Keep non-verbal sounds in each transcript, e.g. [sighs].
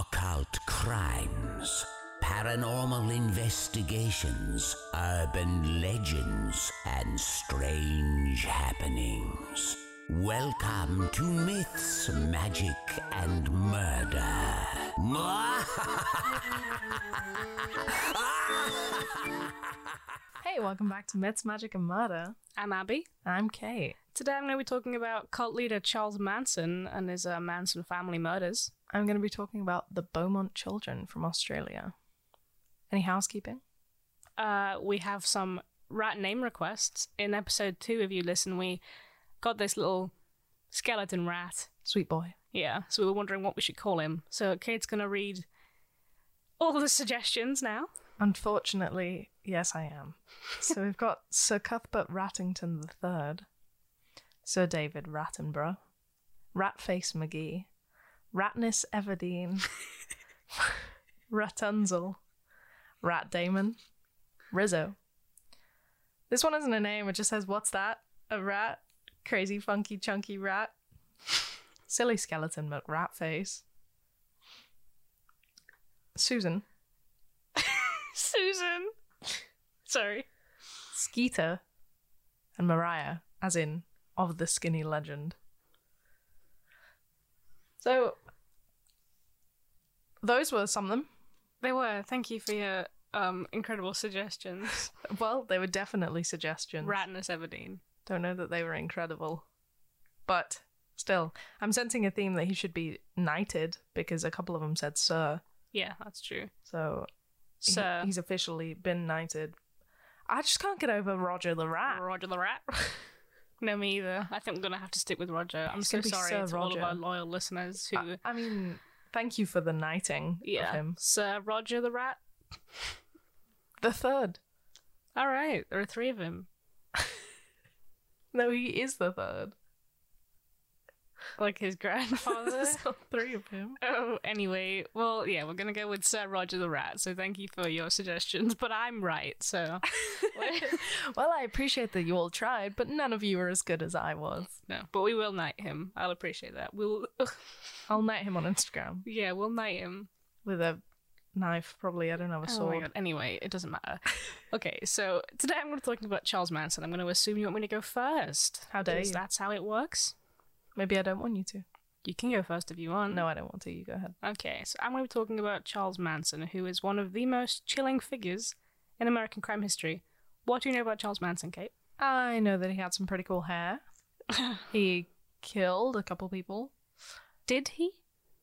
occult crimes, paranormal investigations, urban legends, and strange happenings. Welcome to Myths, Magic, and Murder. [laughs] [laughs] Hey, welcome back to Myths, Magic, and Murder. I'm Abby. I'm Kate. Today I'm going to be talking about cult leader Charles Manson and his uh, Manson family murders. I'm going to be talking about the Beaumont children from Australia. Any housekeeping? Uh, we have some rat name requests. In episode two, if you listen, we got this little skeleton rat. Sweet boy. Yeah, so we were wondering what we should call him. So Kate's going to read all the [laughs] suggestions now. Unfortunately, yes, I am. so we've got Sir Cuthbert Rattington III, Sir David Rattenborough, Ratface McGee, Ratness Everdeen, [laughs] Ratunzel, Rat Damon, Rizzo. This one isn't a name, it just says, What's that? A rat? Crazy, funky, chunky rat? Silly skeleton but rat face. Susan, [laughs] Susan! Sorry. Skeeter, and Mariah, as in of the skinny legend. So, those were some of them. They were. Thank you for your um, incredible suggestions. [laughs] Well, they were definitely suggestions. Ratness Everdeen. Don't know that they were incredible. But still, I'm sensing a theme that he should be knighted because a couple of them said sir. Yeah, that's true. So, he- Sir. he's officially been knighted. I just can't get over Roger the Rat. Roger the Rat. [laughs] no, me either. I think I'm gonna have to stick with Roger. I'm He's so gonna be sorry Sir to all of Roger. our loyal listeners who, I, I mean, thank you for the knighting yeah, of him. Sir Roger the Rat. The third. All right, there are three of him. [laughs] No, he is the third. Like his grandfather. [laughs] Not three of him. oh, anyway, well, yeah, we're gonna go with Sir Roger the Rat. So thank you for your suggestions, but I'm right. So [laughs] [laughs] well, I appreciate that you all tried, but none of you are as good as I was. no, but we will knight him. I'll appreciate that. We'll, I'll knight him on Instagram yeah, we'll knight him. with a knife, probably. I don't have a Oh my sword. god. Anyway, it doesn't matter. okay, so today I'm going to be talking about Charles Manson. I'm going to assume you want me to go first. How dare because you. That's how it works. Maybe I don't want you to. You can go first if you want. No, I don't want to. You go ahead. Okay, so I'm going to be talking about Charles Manson, who is one of the most chilling figures in American crime history. What do you know about Charles Manson, Kate? I know that he had some pretty cool hair. [laughs] he killed a couple people. Did he?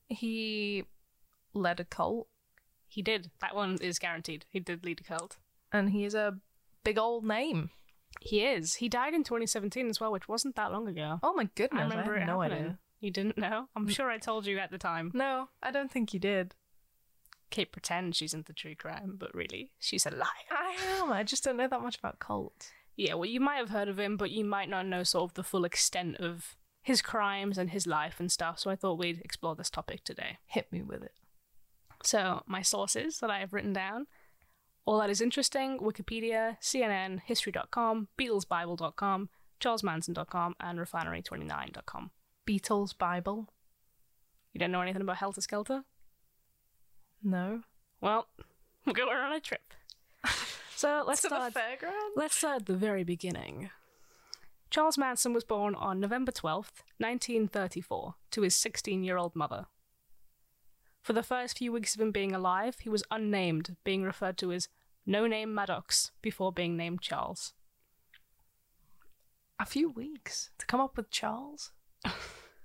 He led a cult, He did. That one is guaranteed. He did lead a cult. and he is a big old name. He is. He died in 2017 as well, which wasn't that long ago. Oh my goodness! I I, remember had it no happening. idea. You didn't know? I'm sure I told you at the time. No, I don't think you did. Kate pretends she's into true crime, but really, she's a liar. I am. I just don't know that much about cults. Yeah, well, you might have heard of him, but you might not know sort of the full extent of his crimes and his life and stuff. So I thought we'd explore this topic today. Hit me with it. So, my sources that I have written down All That Is Interesting, Wikipedia, CNN, History.com, BeatlesBible.com, CharlesManson.com, and Refinery29.com. Beatles Bible. You don't know anything about Helter Skelter? No. Well, [laughs] we're going on a trip. [laughs] So let's start. Let's start at the very beginning. Charles Manson was born on November 12th, 1934, to his 16 year old mother. For the first few weeks of him being alive, he was unnamed, being referred to as No Name Maddox before being named Charles. A few weeks to come up with Charles. [laughs]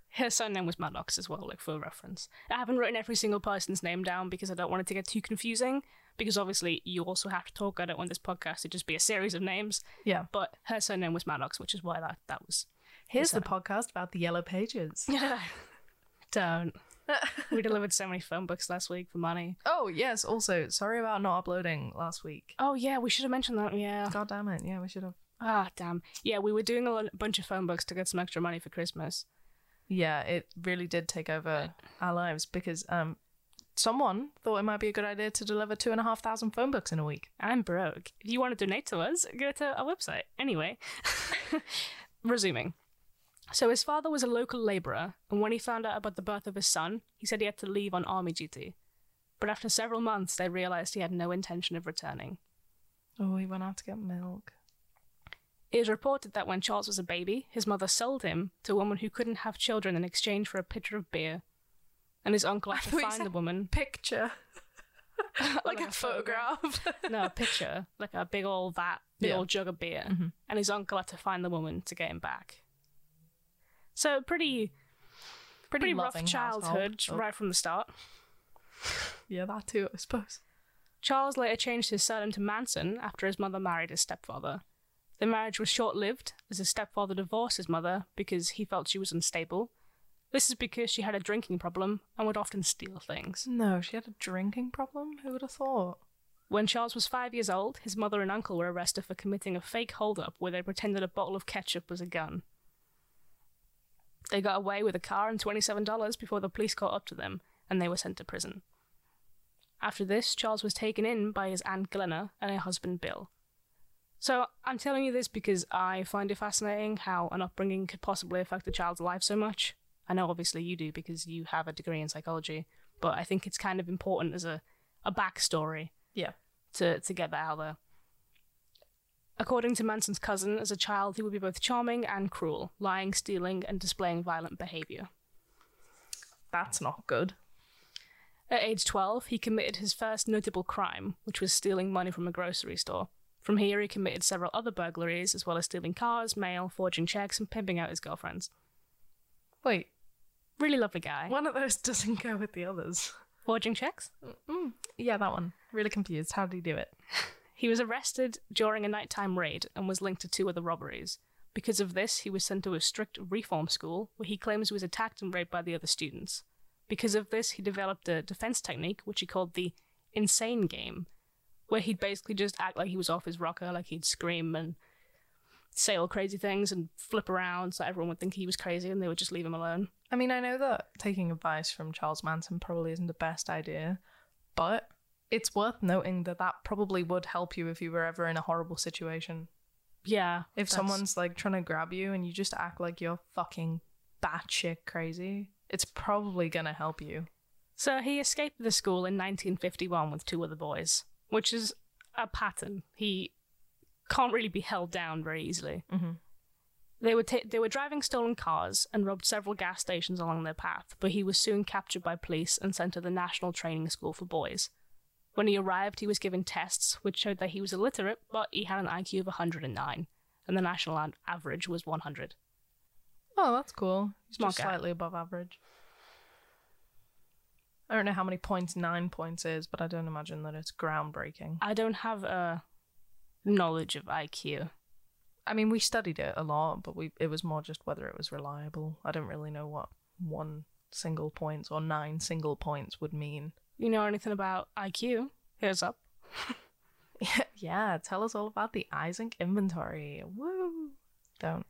His surname was Maddox as well, like for reference. I haven't written every single person's name down because I don't want it to get too confusing. Because obviously, you also have to talk. I don't want this podcast to just be a series of names. Yeah. But her surname was Maddox, which is why that, that was Here's the podcast about the yellow pages. [laughs] Yeah. Don't. We delivered so many phone books last week for money. [laughs] oh yes. Also, sorry about not uploading last week. Oh yeah, we should have mentioned that. Yeah. God damn it. Yeah, we should have. Ah, damn. Yeah, we were doing a lo- bunch of phone books to get some extra money for Christmas. Yeah, it really did take over our lives because um, someone thought it might be a good idea to deliver two and a half thousand phone books in a week. I'm broke. If you want to donate to us, go to our website. Anyway, [laughs] resuming. So his father was a local labourer, and when he found out about the birth of his son, he said he had to leave on army duty. But after several months, they realised he had no intention of returning. Oh, he went out to get milk. It is reported that when Charles was a baby, his mother sold him to a woman who couldn't have children in exchange for a pitcher of beer. And his uncle had to [laughs] find the woman. Picture. like, [laughs] Like a, a photograph. [laughs] No, a pitcher, like a big old vat, big Yeah. old jug of beer. Mhm. And his uncle had to find the woman to get him back. So pretty, pretty, rough childhood household. Oh, right from the start. [laughs] Yeah, that too, I suppose. Charles later changed his surname to Manson after his mother married his stepfather. The marriage was short lived, as his stepfather divorced his mother because he felt she was unstable. This is because she had a drinking problem and would often steal things. No, she had a drinking problem. Who would have thought? When Charles was five years old, his mother and uncle were arrested for committing a fake holdup where they pretended a bottle of ketchup was a gun. They got away with a car and $27 before the police caught up to them, and they were sent to prison. After this, Charles was taken in by his aunt Glenna and her husband Bill. So, I'm telling you this because I find it fascinating how an upbringing could possibly affect a child's life so much. I know obviously you do because you have a degree in psychology, but I think it's kind of important as a, a backstory Yeah. to, to get that out there. According to Manson's cousin, as a child, he would be both charming and cruel, lying, stealing, and displaying violent behavior. That's not good. At age 12, he committed his first notable crime, which was stealing money from a grocery store. From here, he committed several other burglaries, as well as stealing cars, mail, forging checks, and pimping out his girlfriends. Wait, Really lovely guy. one of those [laughs] doesn't go with the others. Forging checks? Mm, yeah, that one. Really confused. How did he do it? [laughs] He was arrested during a nighttime raid and was linked to two other robberies. Because of this, he was sent to a strict reform school where he claims he was attacked and raped by the other students. Because of this, he developed a defense technique which he called the insane game, where he'd basically just act like he was off his rocker, like he'd scream and say all crazy things and flip around so everyone would think he was crazy and they would just leave him alone. I mean, I know that taking advice from Charles Manson probably isn't the best idea, but it's worth noting that that probably would help you if you were ever in a horrible situation. Yeah. If that's- someone's like trying to grab you and you just act like you're fucking batshit crazy, it's probably gonna help you. So he escaped the school in 1951 with two other boys, which is a pattern. He can't really be held down very easily. Mm-hmm. They were ta- they were driving stolen cars and robbed several gas stations along their path, but he was soon captured by police and sent to the National Training School for Boys. When he arrived, he was given tests which showed that he was illiterate, but he had an IQ of 109, and the national average was 100. Oh, that's cool. He's Smart just guy. slightly above average. I don't know how many points nine points is, but I don't imagine that it's groundbreaking. I don't have a knowledge of IQ. I mean, we studied it a lot, but we it was more just whether it was reliable. I don't really know what one single points or nine single points would mean. You know anything about IQ? Here's up. [laughs] yeah, tell us all about the Eysenck inventory. Woo! Don't.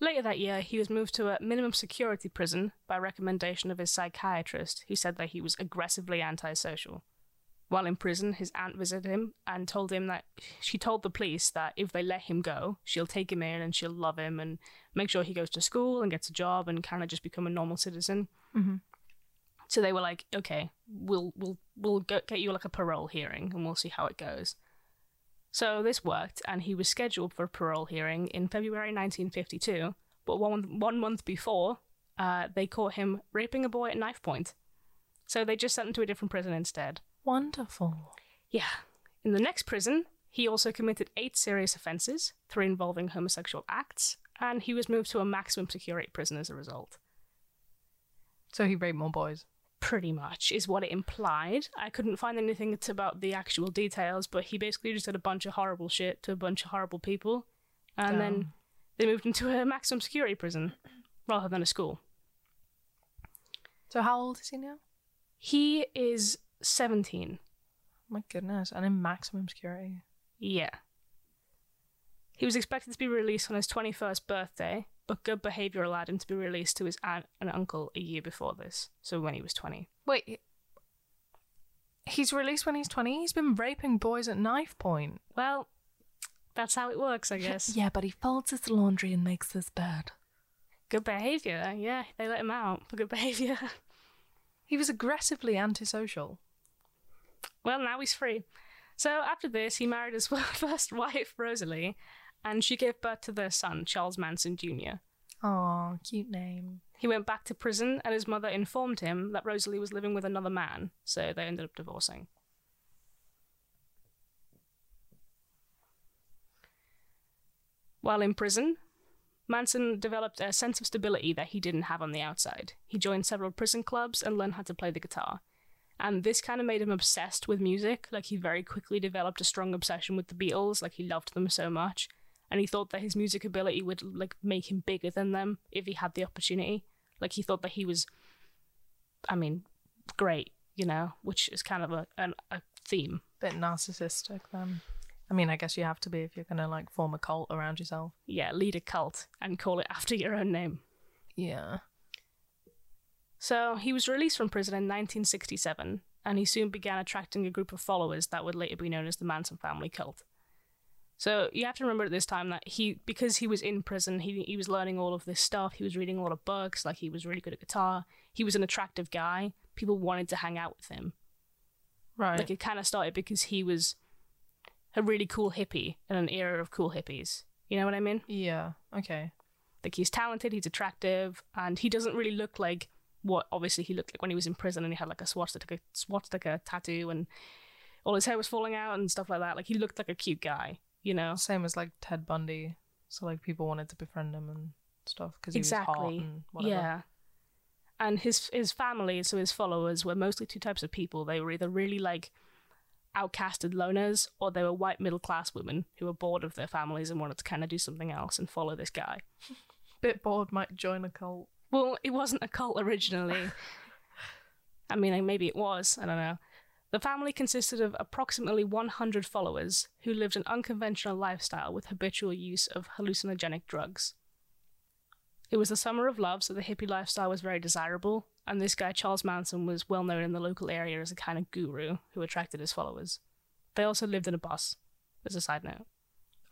Later that year, he was moved to a minimum security prison by recommendation of his psychiatrist, who said that he was aggressively antisocial. While in prison, his aunt visited him and told him that she told the police that if they let him go, she'll take him in and she'll love him and make sure he goes to school and gets a job and kind of just become a normal citizen. Mhm. So they were like, "Okay, we'll we'll we'll go, get you like a parole hearing and we'll see how it goes." So this worked, and he was scheduled for a parole hearing in February 1952. But one one month before, uh, they caught him raping a boy at knife point. So they just sent him to a different prison instead. Wonderful. Yeah. In the next prison, he also committed eight serious offences, three involving homosexual acts, and he was moved to a maximum security prison as a result. So he raped more boys. Pretty much is what it implied. I couldn't find anything about the actual details, but he basically just did a bunch of horrible shit to a bunch of horrible people, and then they moved him to a maximum security prison rather than a school. So how old is he now? He is 17. My goodness, and in maximum security. Yeah. He was expected to be released on his 21st birthday, but good behaviour allowed him to be released to his aunt and uncle a year before this, so when he was 20. Wait, he's released when he's twenty. He's been raping boys at knife point. Well, that's how it works, I [laughs] guess. Yeah, but he folds his laundry and makes his bed. Good behavior. Yeah, they let him out for good [laughs] behavior. He was aggressively antisocial. well, now he's free. So after this, he married his [laughs] first wife, Rosalie, and she gave birth to their son, Charles Manson Jr. Oh, cute name. He went back to prison, and his mother informed him that Rosalie was living with another man, so they ended up divorcing. While in prison, Manson developed a sense of stability that he didn't have on the outside. He joined several prison clubs and learned how to play the guitar. And this kind of made him obsessed with music. Like, he very quickly developed a strong obsession with the Beatles. Like, he loved them so much. And he thought that his music ability would, like, make him bigger than them if he had the opportunity. Like, he thought that he was, I mean, great, you know, which is kind of a, an, a theme. Bit narcissistic then. I mean, I guess you have to be if you're gonna like form a cult around yourself. Yeah, lead a cult and call it after your own name. Yeah. So he was released from prison in 1967, and he soon began attracting a group of followers that would later be known as the Manson family cult. So you have to remember at this time that he, because he was in prison, he he was learning all of this stuff. He was reading a lot of books. Like he was really good at guitar. He was an attractive guy. People wanted to hang out with him. Right. Like it kind of started because he was a really cool hippie in an era of cool hippies. You know what I mean? yeah. Okay. Like he's talented, he's attractive, and he doesn't really look like what obviously he looked like when he was in prison and he had like a swastika, swastika tattoo and all his hair was falling out and stuff like that. Like he looked like a cute guy, you know? Same as like Ted Bundy. So like people wanted to befriend him and stuff because he was hot Exactly. and whatever. Yeah. And his his family, so his followers, were mostly two types of people. They were either really like outcasted loners, or they were white middle class women who were bored of their families and wanted to kind of do something else and follow this guy. [laughs] Bit bored, might join a cult. Well, it wasn't a cult originally. [laughs] I mean, maybe it was. I don't know. The family consisted of approximately 100 followers who lived an unconventional lifestyle with habitual use of hallucinogenic drugs. It was the summer of love, so the hippie lifestyle was very desirable, and this guy, Charles Manson, was well known in the local area as a kind of guru who attracted his followers. They also lived in a bus, as a side note.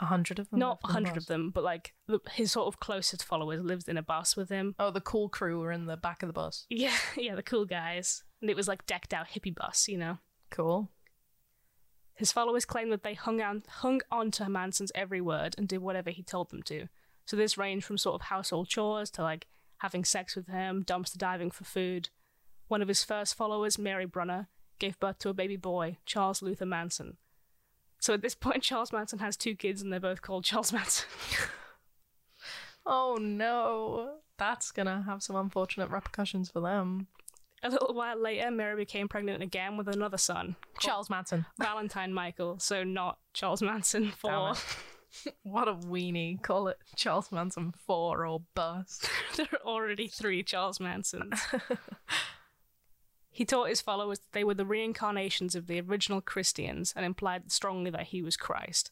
A hundred of them. Not a hundred of them, but like the, his sort of closest followers lived in a bus with him. Oh, the cool crew were in the back of the bus. Yeah, [laughs] yeah, the cool guys. And it was like decked out hippie bus, you know. Cool. His followers claim that they hung on hung on to Manson's every word and did whatever he told them to. So this ranged from sort of household chores to like having sex with him, dumpster diving for food. One of his first followers, Mary Brunner, gave birth to a baby boy, Charles Luther Manson. So at this [laughs] point, Charles Manson has two kids, and they're both called Charles Manson. [laughs] Oh no. That's gonna have some unfortunate repercussions for them. A little while later, Mary became pregnant again with another son, Charles Manson. Valentine Michael. So not Charles Manson Damn for. [laughs] What a weenie. Call it Charles Manson 4 or bust. [laughs] there are already three Charles Mansons. he taught his followers that they were the reincarnations of the original Christians and implied strongly that he was Christ.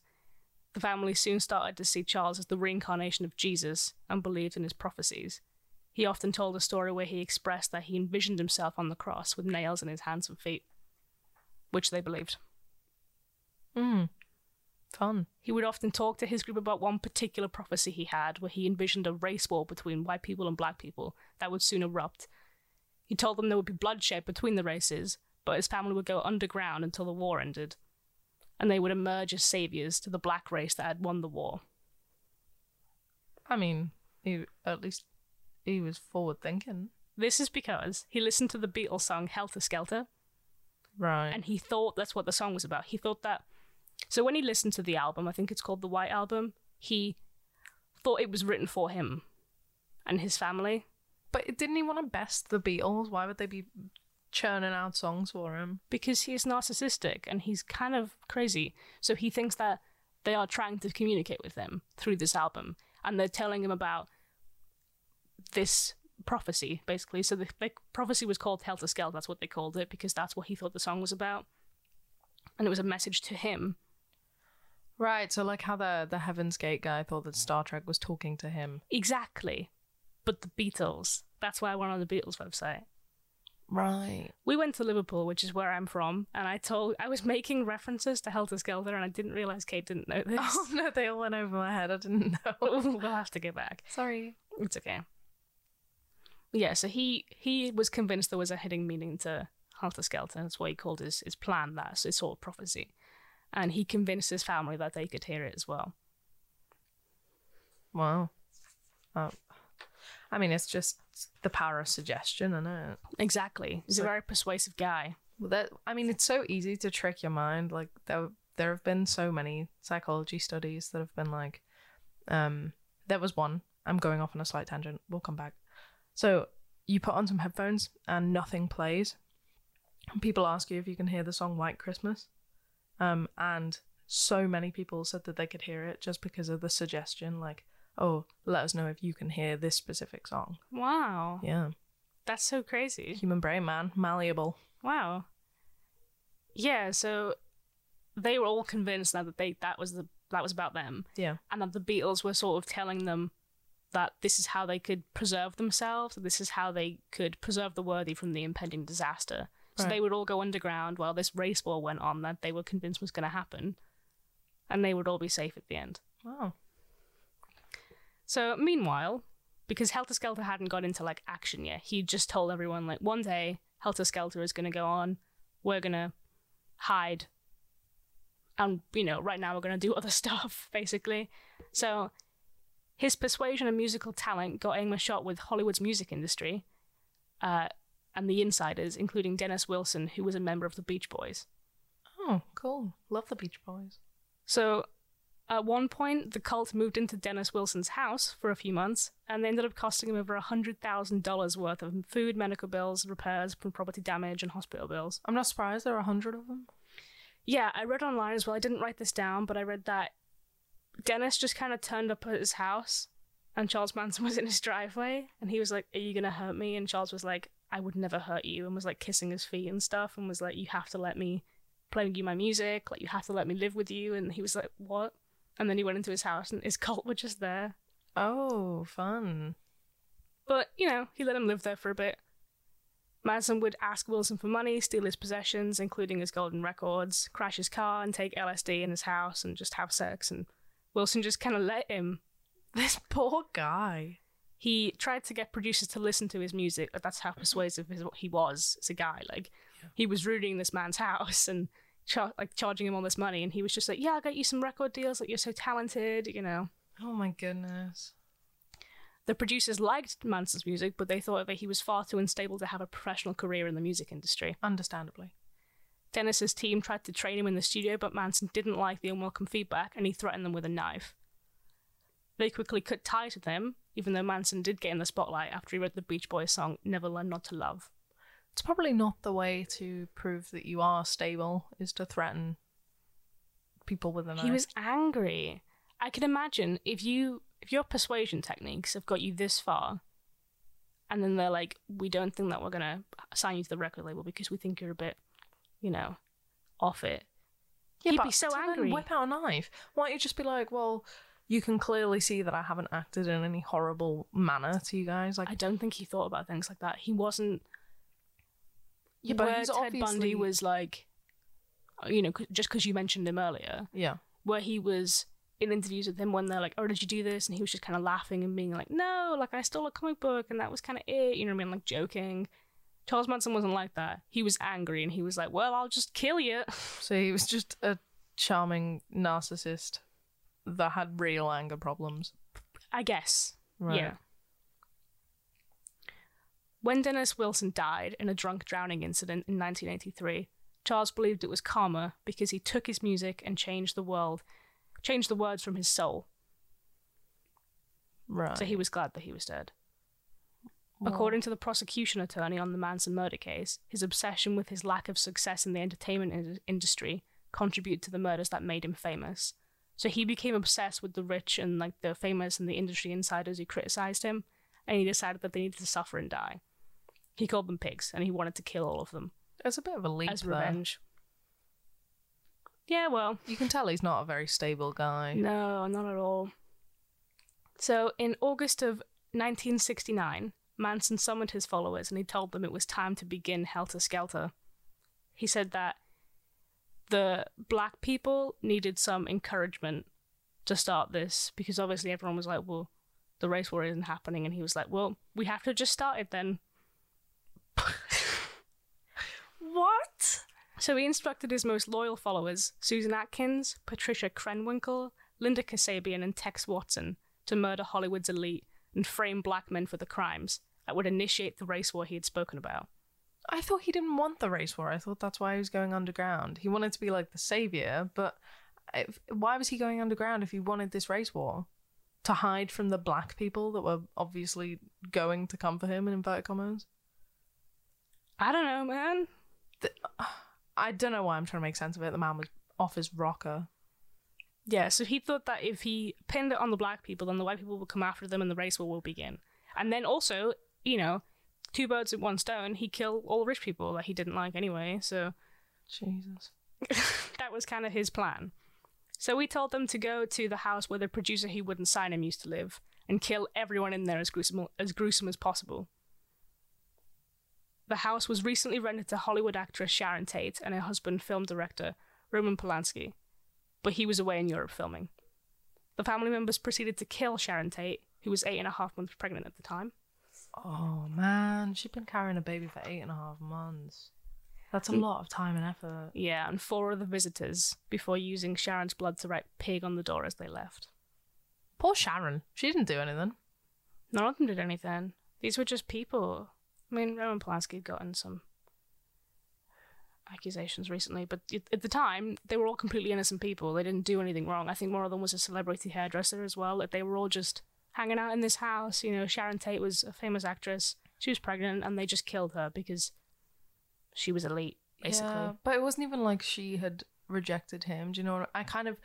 The family soon started to see Charles as the reincarnation of Jesus and believed in his prophecies. He often told a story where he expressed that he envisioned himself on the cross with nails in his hands and feet, which they believed. Mm. Fun. He would often talk to his group about one particular prophecy he had, where he envisioned a race war between white people and black people that would soon erupt. He told them there would be bloodshed between the races, but his family would go underground until the war ended, and they would emerge as saviors to the black race that had won the war. I mean, he, at least he was forward thinking. This is because he listened to the Beatles song Helter Skelter, Right. and he thought that's what the song was about. He thought that. So when he listened to the album, I think it's called the White Album, he thought it was written for him and his family. but didn't he want to best the Beatles? Why would they be churning out songs for him? because he's narcissistic and he's kind of crazy. So he thinks that they are trying to communicate with him through this album and they're telling him about this prophecy, basically. So the, the prophecy was called Helter Skelter, that's what they called it because that's what he thought the song was about. And it was a message to him. Right. So like how the the Heaven's Gate guy thought that Star Trek was talking to him. Exactly. But the Beatles. That's why I went on the Beatles website. Right. We went to Liverpool, which is where I'm from, and I told I was making references to Helter Skelter, and I didn't realize Kate didn't know [laughs] this. Oh no, they all went over my head. I didn't [laughs] know. we'll have to go back. Sorry. It's okay. Yeah, so he he was convinced there was a hidden meaning to Helter Skelter. That's what he called his, his plan, that's his sort of prophecy. And he convinced his family that they could hear it as well. Wow. Oh. I mean, it's just the power of suggestion, isn't it? Exactly. He's a very persuasive guy. Well, that I mean, it's so easy to trick your mind. Like there, there have been so many psychology studies that have been like, um, there was one. I'm going off on a slight tangent. We'll come back. So you put on some headphones and nothing plays. And people ask you if you can hear the song White Christmas, um, and so many people said that they could hear it just because of the suggestion, like, oh, let us know if you can hear this specific song. Wow. Yeah, That's so crazy. human brain, man, malleable. Wow. Yeah, so they were all convinced now that they that was the that was about them. Yeah. And that the Beatles were sort of telling them that this is how they could preserve themselves, this is how they could preserve the worthy from the impending disaster. So Right. they would all go underground while this race war went on that they were convinced was going to happen. And they would all be safe at the end. Wow. So meanwhile, because Helter Skelter hadn't got into like action yet, he just told everyone like one day Helter Skelter is gonna go on, we're gonna hide, and you know right now we're gonna do [laughs] other stuff basically. So his persuasion and musical talent got him a shot with Hollywood's music industry, uh, and the insiders, including Dennis Wilson, who was a member of the Beach Boys. Oh, cool. Love the Beach Boys. So at one point, the cult moved into Dennis Wilson's house for a few months, and they ended up costing him over $100,000 worth of food, medical bills, repairs, from property damage, and hospital bills. I'm not surprised there are a hundred of them. Yeah, I read online as well. I didn't write this down, but I read that Dennis just kind of turned up at his house, and Charles Manson [laughs] was in his driveway, and he was like, Are you going to hurt me? And Charles was like, I would never hurt you, and was like kissing his feet and stuff, and was like, You have to let me play you my music, like, you have to let me live with you. And he was like, What? And then he went into his house, and his [laughs] cult were just there. Oh, fun. But, you know, he let him live there for a bit. Manson would ask Wilson for money, steal his possessions, including his golden records, crash his car, and take LSD in his house and just have sex. And Wilson just kind of let him. [laughs] This poor guy. He tried to get producers to listen to his music, but that's how persuasive he was as a guy. Like, he was ruining this man's [laughs] house and char- like charging him all this money, and he was just like, "Yeah, I'll get you some record deals. Like, you're so talented, you know." Oh my goodness. The producers liked Manson's music, but they thought that he was far too unstable to have a professional career in the music industry. Understandably. Dennis's team tried to train him in the studio, but Manson didn't like the unwelcome feedback and he threatened them with a knife. They quickly cut ties with him, even though Manson did get in the spotlight after he wrote the Beach Boys song Never Learn Not to Love. It's probably not the way to prove that you are stable is to threaten people with a knife. He was angry. I can imagine if you if your persuasion techniques have got you this far, and then they're like, "We don't think that we're gonna assign you to the record label because we think you're a bit, you know, off it." yeah, he'd but be so angry. Whip out a knife. Why don't you just be like, well, you can clearly see that I haven't acted in any horrible manner to you guys. Like, I don't think he thought about things like that. He wasn't. yeah, but where Ted obviously Bundy was like, you know, just because you mentioned him earlier, Yeah. where he was in interviews with him when they're like, "Oh, did you do this?" and he was just kind of laughing and being like, "No, like I stole a comic book and that was kind of it," you know what I mean, like joking. Charles Manson wasn't like that. He was angry and he was like, "Well, I'll just kill you." [laughs] So he was just a charming narcissist that had real anger problems. I guess. Right. Yeah. When Dennis Wilson died in a drunk drowning incident in 1983, Charles believed it was karma because he took his music and changed the world, changed the words from his soul. Right. So he was glad that he was dead. According oh. to the prosecution attorney on the Manson murder case, his obsession with his lack of success in the entertainment in- industry contributed to the murders that made him famous. So he became obsessed with the rich and like the famous and the industry insiders who criticized him, and he decided that they needed to suffer and die. He called them pigs, and he wanted to kill all of them There's a bit of a leap as there. revenge. Yeah, well, You can tell he's not a very stable guy. No, not at all. So, in August of 1969, Manson summoned his followers and he told them it was time to begin Helter Skelter. He said that the black people needed some encouragement to start this because obviously everyone was like, well, the race war isn't happening. And he was like, well, we have to just start it then. [laughs] What? So he instructed his most loyal followers, Susan Atkins, Patricia Krenwinkel, Linda Kasabian, and Tex Watson, to murder Hollywood's elite and frame black men for the crimes that would initiate the race war he had spoken about. I thought he didn't want the race war. I thought that's why he was going underground. He wanted to be like the savior, but if, why was he going underground if he wanted this race war? To hide from the black people that were obviously going to come for him in inverted commas? I don't know, man. [sighs] I don't know why I'm trying to make sense of it. The man was off his rocker. Yeah, so he thought that if he pinned it on the black people, then the white people would come after them and the race war will begin. And then also, you know, two birds with one stone, he killed all the rich people that he didn't like anyway, so Jesus. [laughs] that was kind of his plan. So we told them to go to the house where the producer who wouldn't sign him used to live and kill everyone in there as gruesome as, gruesome as possible. The house was recently rented to Hollywood actress Sharon Tate and her husband, film director Roman Polanski, but he was away in Europe filming. The family members proceeded to kill Sharon Tate, who was eight and a half months pregnant at the time. Oh man, she'd been carrying a baby for eight and a half months. That's a mm. lot of time and effort. Yeah, and four other visitors before using Sharon's blood to write pig on the door as they left. Poor Sharon. She didn't do anything. None of them did anything. These were just people. I mean, Roman Polanski had gotten some accusations recently, but at at the time, they were all completely innocent people. They didn't do anything wrong. I think one of them was a celebrity hairdresser as well. Like, they were all just hanging out in this house. You know, Sharon Tate was a famous actress. She was pregnant, and they just killed her because she was elite, basically. Yeah, but it wasn't even like she had rejected him. Do you know what I kind of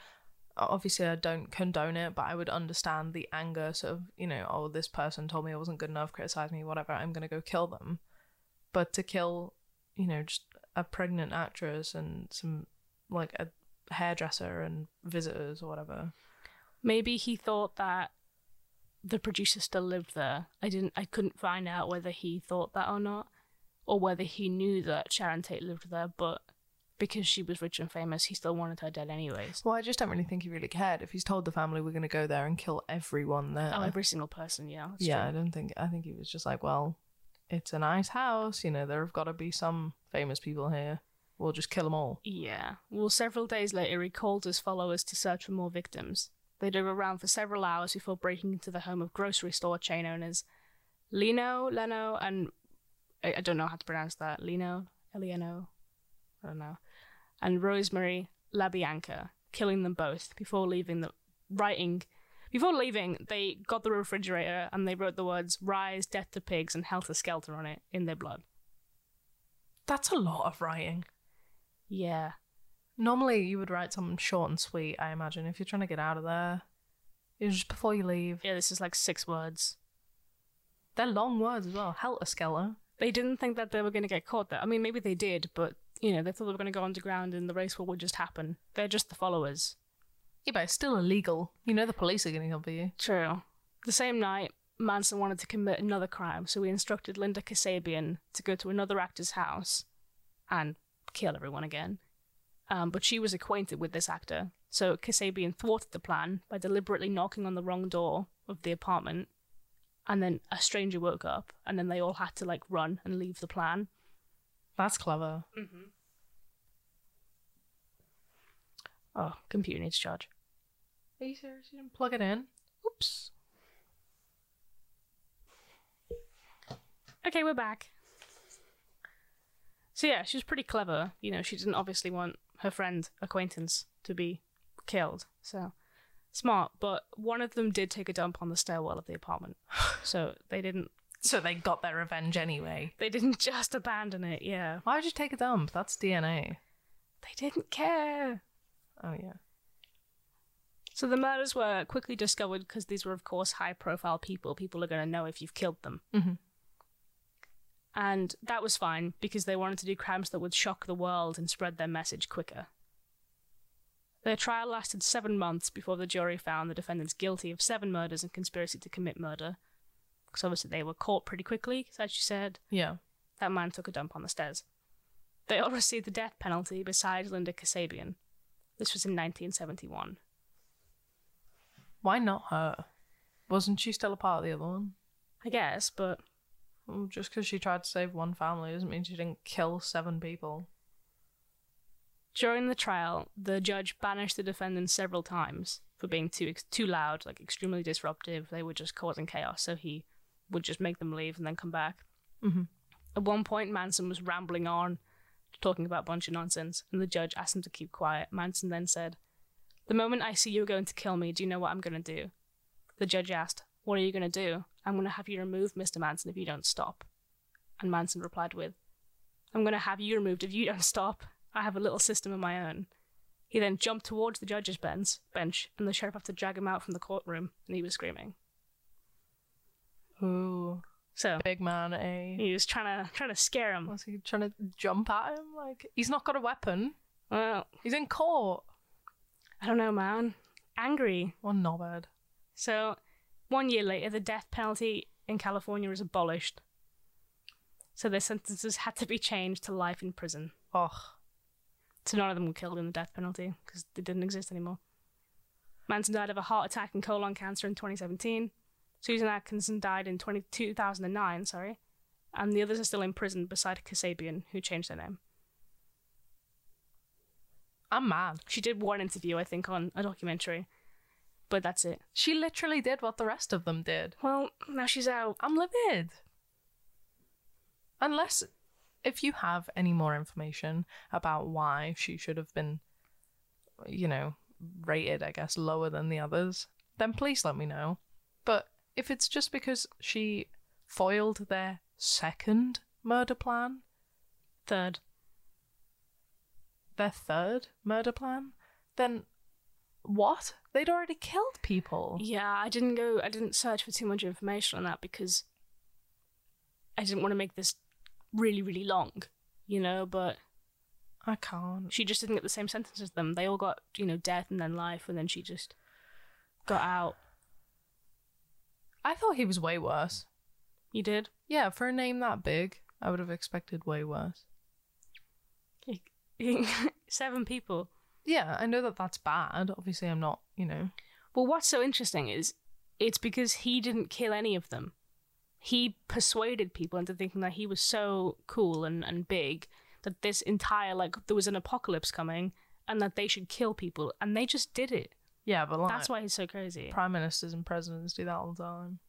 obviously I don't condone it, but I would understand the anger sort of, you know, oh this person told me I wasn't good enough, criticized me, whatever, I'm gonna go kill them. But to kill, you know, just a pregnant actress and some like a hairdresser and visitors or whatever. Maybe he thought that the producer still lived there. I didn't. I couldn't find out whether he thought that or not, or whether he knew that Sharon Tate lived there. But because she was rich and famous, he still wanted her dead anyways. Well, I just don't really think he really cared. If he's told the family we're gonna go there and kill everyone there. Oh, every single person. Yeah. yeah, I don't think I think he was just like, well, it's a nice house, you know, there have got to be some famous people here. We'll just kill them all. Yeah. Well, several days later, he called his followers to search for more victims. They drove around for several hours before breaking into the home of grocery store chain owners Lino, Leno, and I, I don't know how to pronounce that. Lino, Eliano, I don't know, and Rosemary LaBianca, killing them both before leaving the writing. Before leaving, they got the refrigerator and they wrote the words "Rise, Death to Pigs" and "Helter Skelter" on it in their blood. That's a lot of writing. Yeah, Normally, you would write something short and sweet, I imagine, if you're trying to get out of there. Know, just before you leave. yeah. This is like six words. They're long words as well. Helter Skelter. they didn't think that they were going to get caught there. I mean, maybe they did, but you know, they thought they were going to go underground and the race war would just happen. They're just the followers. Yeah, but it's still illegal. You know the police are going to come for you. True. The same night, Manson wanted to commit another crime, so he instructed Linda Kasabian to go to another actor's house and kill everyone again. Um, but she was acquainted with this actor, so Kasabian thwarted the plan by deliberately knocking on the wrong door of the apartment. And then a stranger woke up, and then they all had to like run and leave the plan. That's clever. Oh, computer needs charge. Are you serious? You didn't plug it in? Oops. Okay, we're back. So yeah, she was pretty clever. You know, she didn't obviously want her friend acquaintance to be killed. So smart, but one of them did take a dump on the stairwell of the apartment. [sighs] so they didn't So they got their revenge anyway. they didn't just abandon it, yeah. Why would you take a dump? That's DNA. They didn't care. Oh, yeah. So the murders were quickly discovered because these were of course high profile people. People are going to know if you've killed them. Mhm. And that was fine because they wanted to do crimes that would shock the world and spread their message quicker. Their trial lasted seven months before the jury found the defendants guilty of seven murders and conspiracy to commit murder. Because obviously they were caught pretty quickly, as you said, Yeah. that man took a dump on the stairs. They all [laughs] received the death penalty besides Linda Kasabian. This was in 1971. Why not her? Wasn't she still a part of the other one? I guess, but just because she tried to save one family doesn't mean she didn't kill seven people. during the trial, the judge banished the defendants several times for being too too loud, like extremely disruptive. They were just causing chaos, so he would just make them leave and then come back. Mhm. At one point, Manson was rambling on, talking about a bunch of nonsense, and the judge asked him to keep quiet. Manson then said, "The moment I see you're going to kill me, do you know what I'm going to do?" The judge asked, "What are you going to do? I'm going to have you removed, Mr. Manson, if you don't stop." And Manson replied with, I'm going to have you removed if you don't stop. I have a little system of my own. He then jumped towards the judge's bench, bench, and the sheriff had to drag him out from the courtroom, and he was screaming. Ooh, So big man, eh? he was trying to trying to scare him. Was he trying to jump at him? Like he's not got a weapon. Well, He's in court. I don't know, man. Angry. One knobhead. So one year later, the death penalty in California was abolished. So their sentences had to be changed to life in prison. Oh. So none of them were killed in the death penalty because they didn't exist anymore. Manson died of a heart attack and colon cancer in 2017. Susan Atkinson died in 20, 2009, sorry. And the others are still in prison beside Kasabian, who changed their name. I'm mad. She did one interview, I think, on a documentary. But that's it. She literally did what the rest of them did. Well, now she's out. I'm livid. Unless, if you have any more information about why she should have been, you know, rated, I guess, lower than the others, then please let me know. But if it's just because she foiled their second murder plan, Third. their third murder plan, then what? They'd already killed people. Yeah, I didn't go, I didn't search for too much information on that because I didn't want to make this really, really long, you know, but I can't. she just didn't get the same sentence as them. They all got, you know, death and then life, and then she just got out. I thought he was way worse. You did? Yeah, for a name that big, I would have expected way worse. [laughs] Seven people. Yeah, I know that that's bad. Obviously, I'm not, you know. Well, what's so interesting is it's because he didn't kill any of them. He persuaded people into thinking that he was so cool and, and big that this entire, like, there was an apocalypse coming and that they should kill people. And they just did it. Yeah, but like, That's why he's so crazy. prime ministers and presidents do that all the time.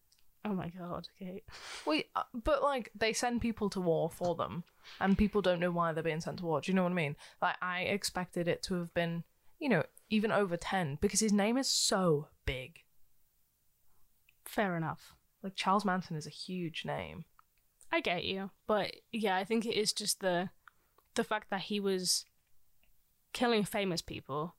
Oh my god, Kate. Wait, uh, but like they send people to war for them, and people don't know why they're being sent to war. Do you know what I mean? Like I expected it to have been, you know, even over ten because his name is so big. Fair enough. Like Charles Manson is a huge name. I get you, but yeah, I think it is just the the fact that he was killing famous people.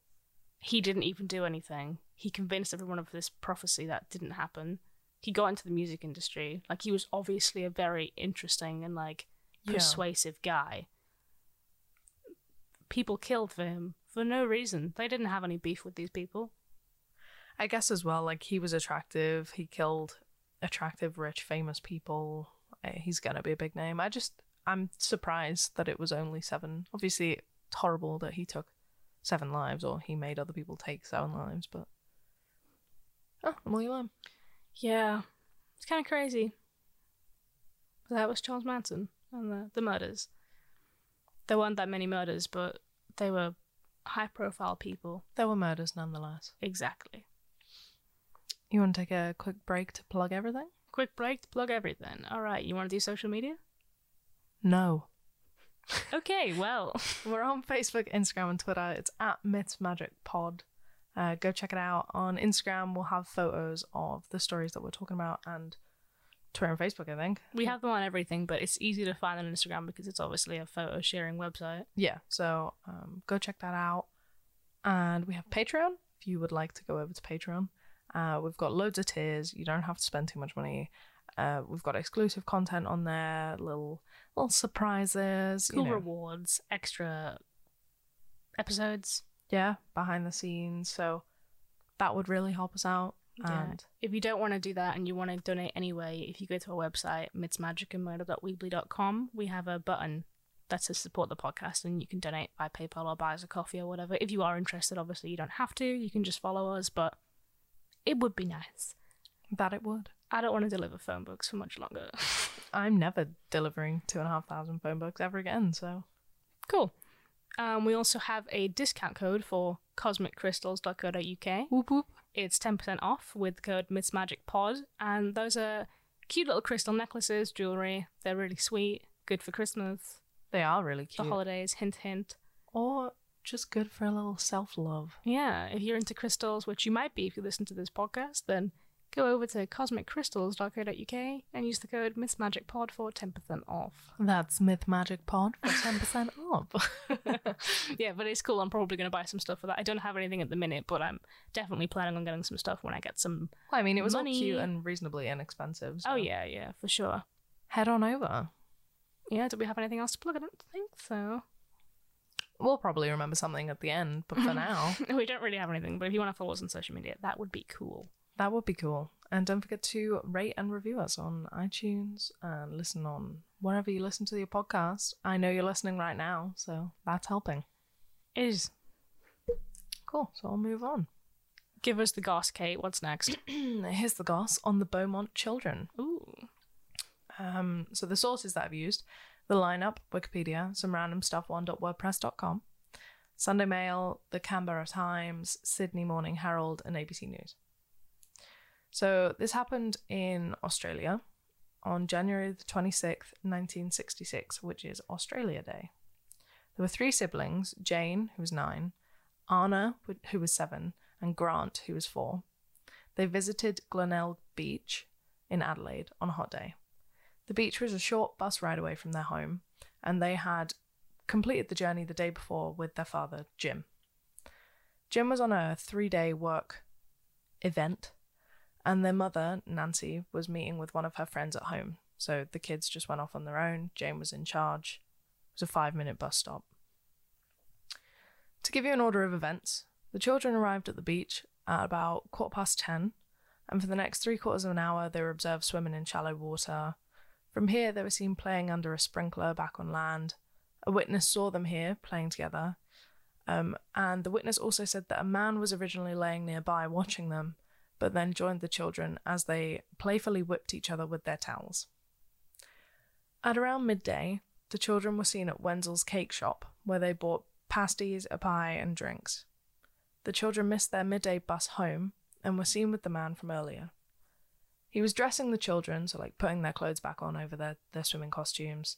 He didn't even do anything. He convinced everyone of this prophecy that didn't happen. He got into the music industry. Like he was obviously a very interesting and like Yeah. persuasive guy. People killed for him for no reason. They didn't have any beef with these people. I guess as well, like he was attractive. He killed attractive, rich, famous people. Eh, He's gonna be a big name. I just, I'm surprised that it was only seven. Obviously, it's horrible that he took seven lives or he made other people take seven lives, but oh, I'm all you learn. Yeah, it's kind of crazy. But that was Charles Manson and the, the murders. There weren't that many murders, but they were high profile people. There were murders nonetheless. Exactly. You want to take a quick break to plug everything? Quick break to plug everything. All right, you want to do social media? No. Okay, well, [laughs] We're on Facebook, Instagram, and Twitter. It's at Myths Magic Pod. Uh, go check it out. On Instagram, we'll have photos of the stories that we're talking about, and Twitter and Facebook, I think. we have them on everything, but it's easy to find on Instagram because it's obviously a photo sharing website. Yeah, so um, go check that out. And we have Patreon if you would like to go over to Patreon. Uh, we've got loads of tiers. You don't have to spend too much money. Uh, we've got exclusive content on there, little little surprises, you Cool know. rewards, extra episodes. Yeah, behind the scenes. So that would really help us out. Yeah. And If you don't want to do that and you want to donate anyway, if you go to our website, mythsmagicandmurder.weebly.com, we have a button that says support the podcast and you can donate by PayPal or buy us a coffee or whatever. If you are interested, obviously you don't have to. You can just follow us, but it would be nice. That it would. I don't want to deliver phone books for much longer. [laughs] I'm never delivering two and a half thousand phone books ever again, so. cool. Um, we also have a discount code for cosmiccrystals.co.uk. Whoop whoop. It's 10% off with the code MythsMagicPod. And those are cute little crystal necklaces, jewelry. They're really sweet, good for Christmas, They are really cute. the cute. holidays, hint, hint. Or just good for a little self love. Yeah, if you're into crystals, which you might be if you listen to this podcast, then go over to cosmiccrystals.co.uk and use the code MythsMagicPod for 10% off. That's Myth Magic Pod for 10% off. [laughs] yeah, but it's cool. I'm probably going to buy some stuff for that. I don't have anything at the minute, but I'm definitely planning on getting some stuff when I get some. I mean, it was Money. all cute and reasonably inexpensive. so Oh, yeah, yeah, for sure. Head on over. Yeah, do we have anything else to plug? I don't think so. We'll probably remember something at the end, but for [laughs] now, we don't really have anything, but if you want to follow us on social media, that would be cool. That would be cool. And don't forget to rate and review us on iTunes and listen on wherever you listen to your podcast. I know you're listening right now, so that's helping. It is. Cool. So I'll move on. Give us the goss, Kate. What's next? [clears throat] Here's the goss on the Beaumont children. Ooh. Um, so the sources that I've used, the lineup, Wikipedia, some random stuff on .wordpress.com, Sunday Mail, the Canberra Times, Sydney Morning Herald, and ABC News. So this happened in Australia on January the 26th, 1966, which is Australia Day. There were three siblings Jane, who was nine, Anna, who was seven, and Grant, who was four. They visited Glenelg Beach in Adelaide on a hot day. The beach was a short bus ride away from their home, and they had completed the journey the day before with their father, Jim. Jim was on a three day work event, and their mother, Nancy, was meeting with one of her friends at home. So the kids just went off on their own. Jane was in charge. It was a five minute bus stop. To give you an order of events, the children arrived at the beach at about quarter past ten, and for the next three quarters of an hour, they were observed swimming in shallow water. From here, they were seen playing under a sprinkler back on land. A witness saw them here playing together, um, and the witness also said that a man was originally laying nearby watching them, but then joined the children as they playfully whipped each other with their towels. At around midday, the children were seen at Wenzel's cake shop, where they bought pasties, a pie, and drinks. The children missed their midday bus home and were seen with the man from earlier. He was dressing the children, so like putting their clothes back on over their, their swimming costumes,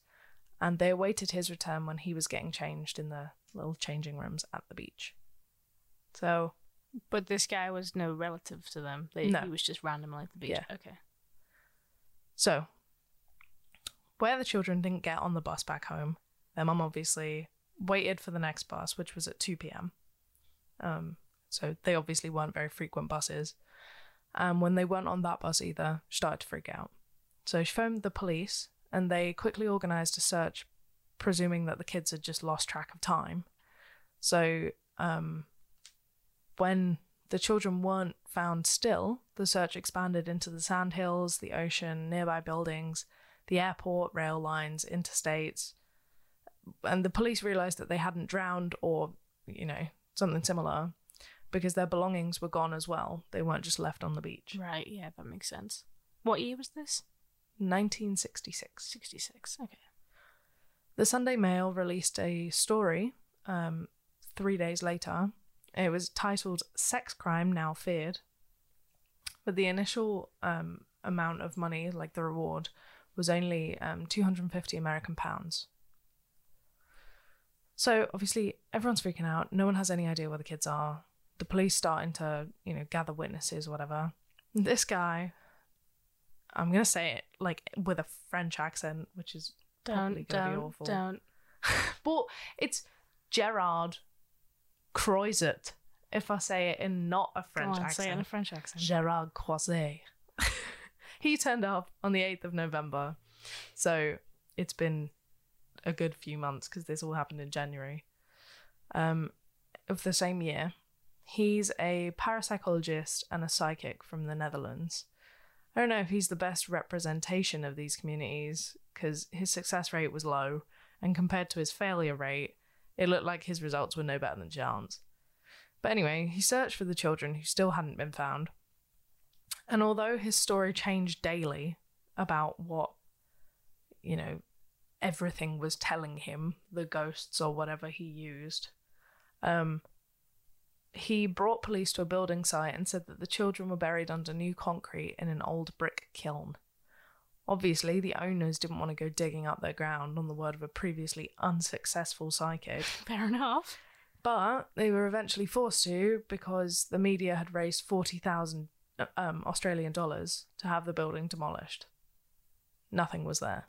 and they awaited his return when he was getting changed in the little changing rooms at the beach. So, But this guy was no relative to them. They, No. He was just randomly at the beach. Yeah. Okay. so where the children didn't get on the bus back home, their mum obviously waited for the next bus, which was at 2 p.m. Um, so they obviously weren't very frequent buses. And when they weren't on that bus either, she started to freak out. So she phoned the police, and they quickly organised a search, presuming that the kids had just lost track of time. So um, when the children weren't found still, the search expanded into the sandhills, the ocean, nearby buildings, the airport, rail lines, interstates. And the police realised that they hadn't drowned or, you know, something similar because their belongings were gone as well. They weren't just left on the beach. Right. Yeah, that makes sense. What year was this? 1966. 66. Okay. The Sunday Mail released a story um, three days later. It was titled Sex Crime Now Feared. But the initial um, amount of money, like the reward, was only um, 250 American pounds. So obviously everyone's freaking out. No one has any idea where the kids are. The police starting to, you know, gather witnesses or whatever. This guy, I'm gonna say it like with a French accent, which is Don't, gonna don't, awful. don't. [laughs] But it's Gerard Croiset, if I say it in not a French on, say it in a accent. French accent. Gerard Croiset. [laughs] he turned up on the 8th of November. So it's been a good few months because this all happened in January um, of the same year. He's a parapsychologist and a psychic from the Netherlands. I don't know if he's the best representation of these communities because his success rate was low, and compared to his failure rate, it looked like his results were no better than Jan's. But anyway, he searched for the children who still hadn't been found. And although his story changed daily about what, you know, everything was telling him, the ghosts or whatever he used, um, he brought police to a building site and said that the children were buried under new concrete in an old brick kiln. Obviously, the owners didn't want to go digging up their ground on the word of a previously unsuccessful psychic. [laughs] Fair enough. But they were eventually forced to because the media had raised 40,000 um, Australian dollars to have the building demolished. Nothing was there.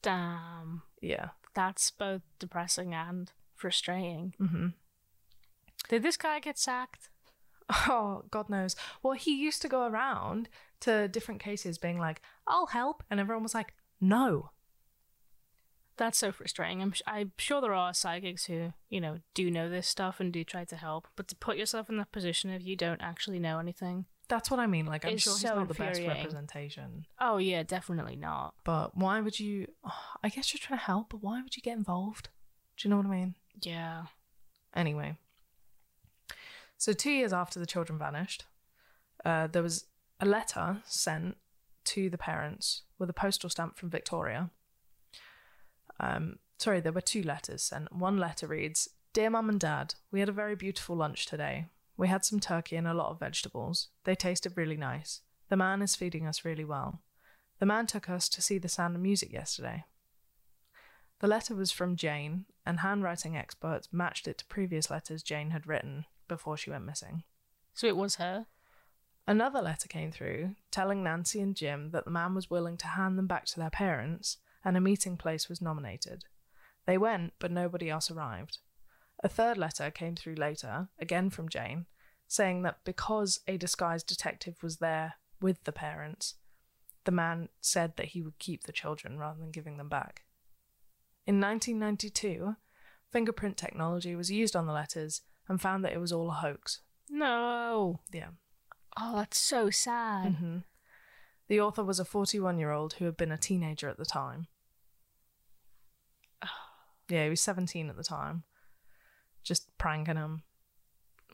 Damn. Yeah. That's both depressing and frustrating. hmm Did this guy get sacked? [laughs] Oh, God knows. Well, he used to go around to different cases being like, I'll help. And everyone was like, no. That's so frustrating. I'm, I'm sure there are psychics who, you know, do know this stuff and do try to help, but to put yourself in that position if you don't actually know anything. That's what I mean. Like, I'm It's sure he's so not the best representation. Oh, yeah, definitely not. But why would you? [sighs] I guess you're trying to help, but why would you get involved? Do you know what I mean? Yeah. Anyway, so two years after the children vanished, uh, there was a letter sent to the parents with a postal stamp from Victoria. Um, sorry, there were two letters sent. One letter reads Dear Mum and Dad, we had a very beautiful lunch today. We had some turkey and a lot of vegetables. They tasted really nice. The man is feeding us really well. The man took us to see the sound of music yesterday. The letter was from Jane, and handwriting experts matched it to previous letters Jane had written before she went missing. So it was her? Another letter came through telling Nancy and Jim that the man was willing to hand them back to their parents and a meeting place was nominated. They went, but nobody else arrived. A third letter came through later, again from Jane, saying that because a disguised detective was there with the parents, the man said that he would keep the children rather than giving them back. In 1992, fingerprint technology was used on the letters and found that it was all a hoax. No. Yeah. Oh, that's so sad. hmm The author was a 41 year old who had been a teenager at the time. [sighs] Yeah, he was 17 at the time. Just pranking him.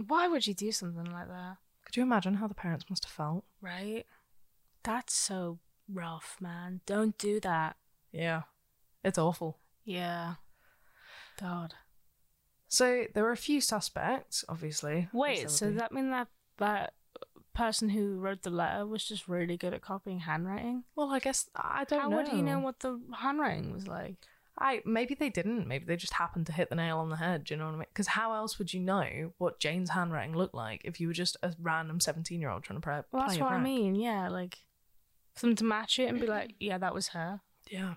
Why would you do something like that? Could you imagine how the parents must have felt? Right? That's so rough, man. Don't do that. Yeah. It's awful. Yeah. God. So there were a few suspects, obviously. Wait, so there would be. that mean that that person who wrote the letter was just really good at copying handwriting? Well, I guess I don't know. How know. would he know what the handwriting was like? I maybe they didn't. Maybe they just happened to hit the nail on the head. Do you know what I mean? Because how else would you know what Jane's handwriting looked like if you were just a random seventeen-year-old trying to pre- Well, play that's what I mean. Yeah, like for them to match it and be like, yeah, that was her. Yeah.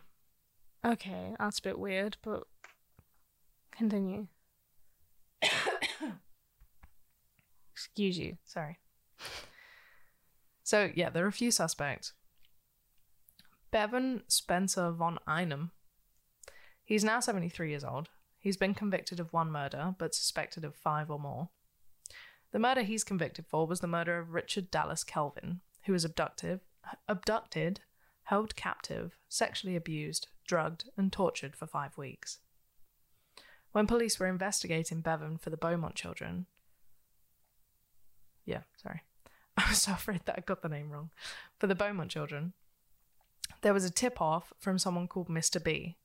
Okay, that's a bit weird, but continue. [coughs] Excuse you. Sorry. So yeah, there are a few suspects. Bevan Spencer von Einem. He's now 73 years old. He's been convicted of one murder, but suspected of five or more. The murder he's convicted for was the murder of Richard Dallas Kelvin, who was abducted, abducted, held captive, sexually abused, drugged, and tortured for five weeks. When police were investigating Bevan for the Beaumont children, yeah, sorry. I was so afraid that I got the name wrong. For the Beaumont children, there was a tip off from someone called Mr. B.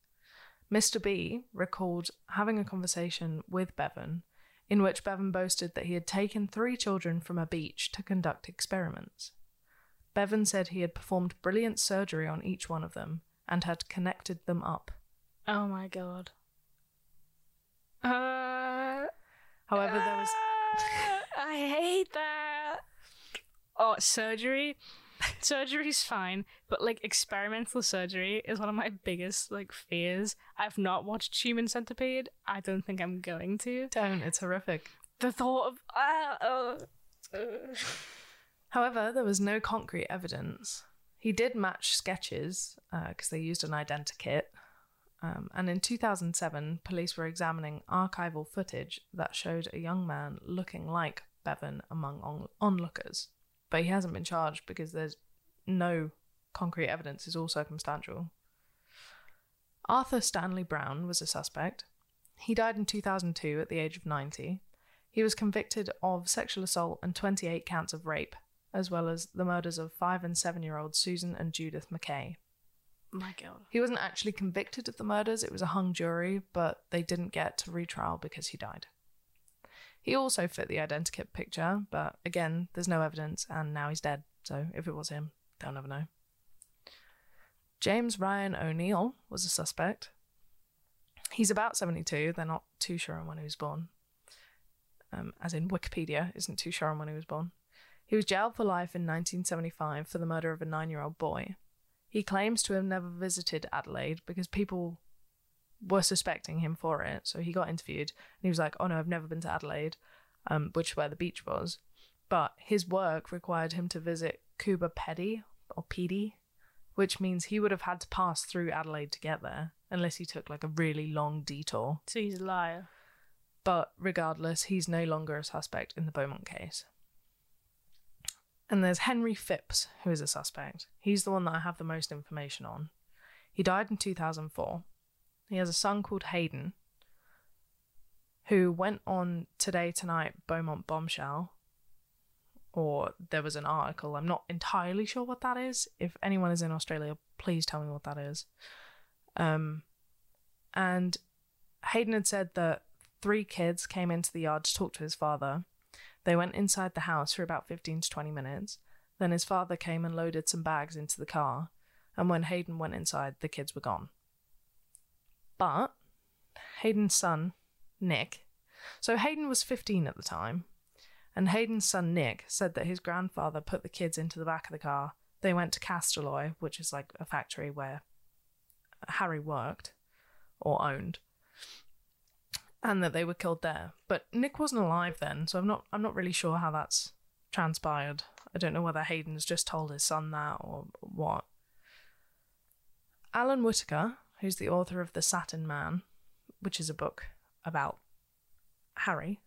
Mr. B recalled having a conversation with Bevan in which Bevan boasted that he had taken three children from a beach to conduct experiments. Bevan said he had performed brilliant surgery on each one of them and had connected them up. Oh my god. Uh, However, there was [laughs] I hate that. Oh, surgery. Surgery's fine, but like experimental surgery is one of my biggest like fears. I've not watched Human Centipede. I don't think I'm going to. don't, it's horrific. The thought of ah, uh, uh. However, there was no concrete evidence. He did match sketches because they used an identikit. Um, and in 2007, police were examining archival footage that showed a young man looking like Bevan among on- onlookers. But he hasn't been charged because there's no concrete evidence, it's all circumstantial. Arthur Stanley Brown was a suspect. He died in 2002 at the age of 90. He was convicted of sexual assault and 28 counts of rape, as well as the murders of five and seven year old Susan and Judith McKay. My God. He wasn't actually convicted of the murders, it was a hung jury, but they didn't get to retrial because he died. He also fit the identikit picture, but again, there's no evidence, and now he's dead, so if it was him, they'll never know. James Ryan O'Neill was a suspect. He's about 72, they're not too sure on when he was born. Um, as in, Wikipedia isn't too sure on when he was born. He was jailed for life in 1975 for the murder of a nine year old boy. He claims to have never visited Adelaide because people were suspecting him for it. So he got interviewed and he was like, Oh no, I've never been to Adelaide, um, which is where the beach was. But his work required him to visit Coober Pedy or Pedy, which means he would have had to pass through Adelaide to get there, unless he took like a really long detour. So he's a liar. But regardless, he's no longer a suspect in the Beaumont case. And there's Henry Phipps, who is a suspect. He's the one that I have the most information on. He died in 2004. He has a son called Hayden, who went on Today Tonight Beaumont Bombshell, or there was an article. I'm not entirely sure what that is. If anyone is in Australia, please tell me what that is. Um, and Hayden had said that three kids came into the yard to talk to his father. They went inside the house for about 15 to 20 minutes. Then his father came and loaded some bags into the car. And when Hayden went inside, the kids were gone. But Hayden's son, Nick, so Hayden was 15 at the time, and Hayden's son, Nick, said that his grandfather put the kids into the back of the car. They went to Castalloy, which is like a factory where Harry worked or owned and that they were killed there. But Nick wasn't alive then, so I'm not I'm not really sure how that's transpired. I don't know whether Hayden's just told his son that or what. Alan Whitaker, who's the author of The Satin Man, which is a book about Harry,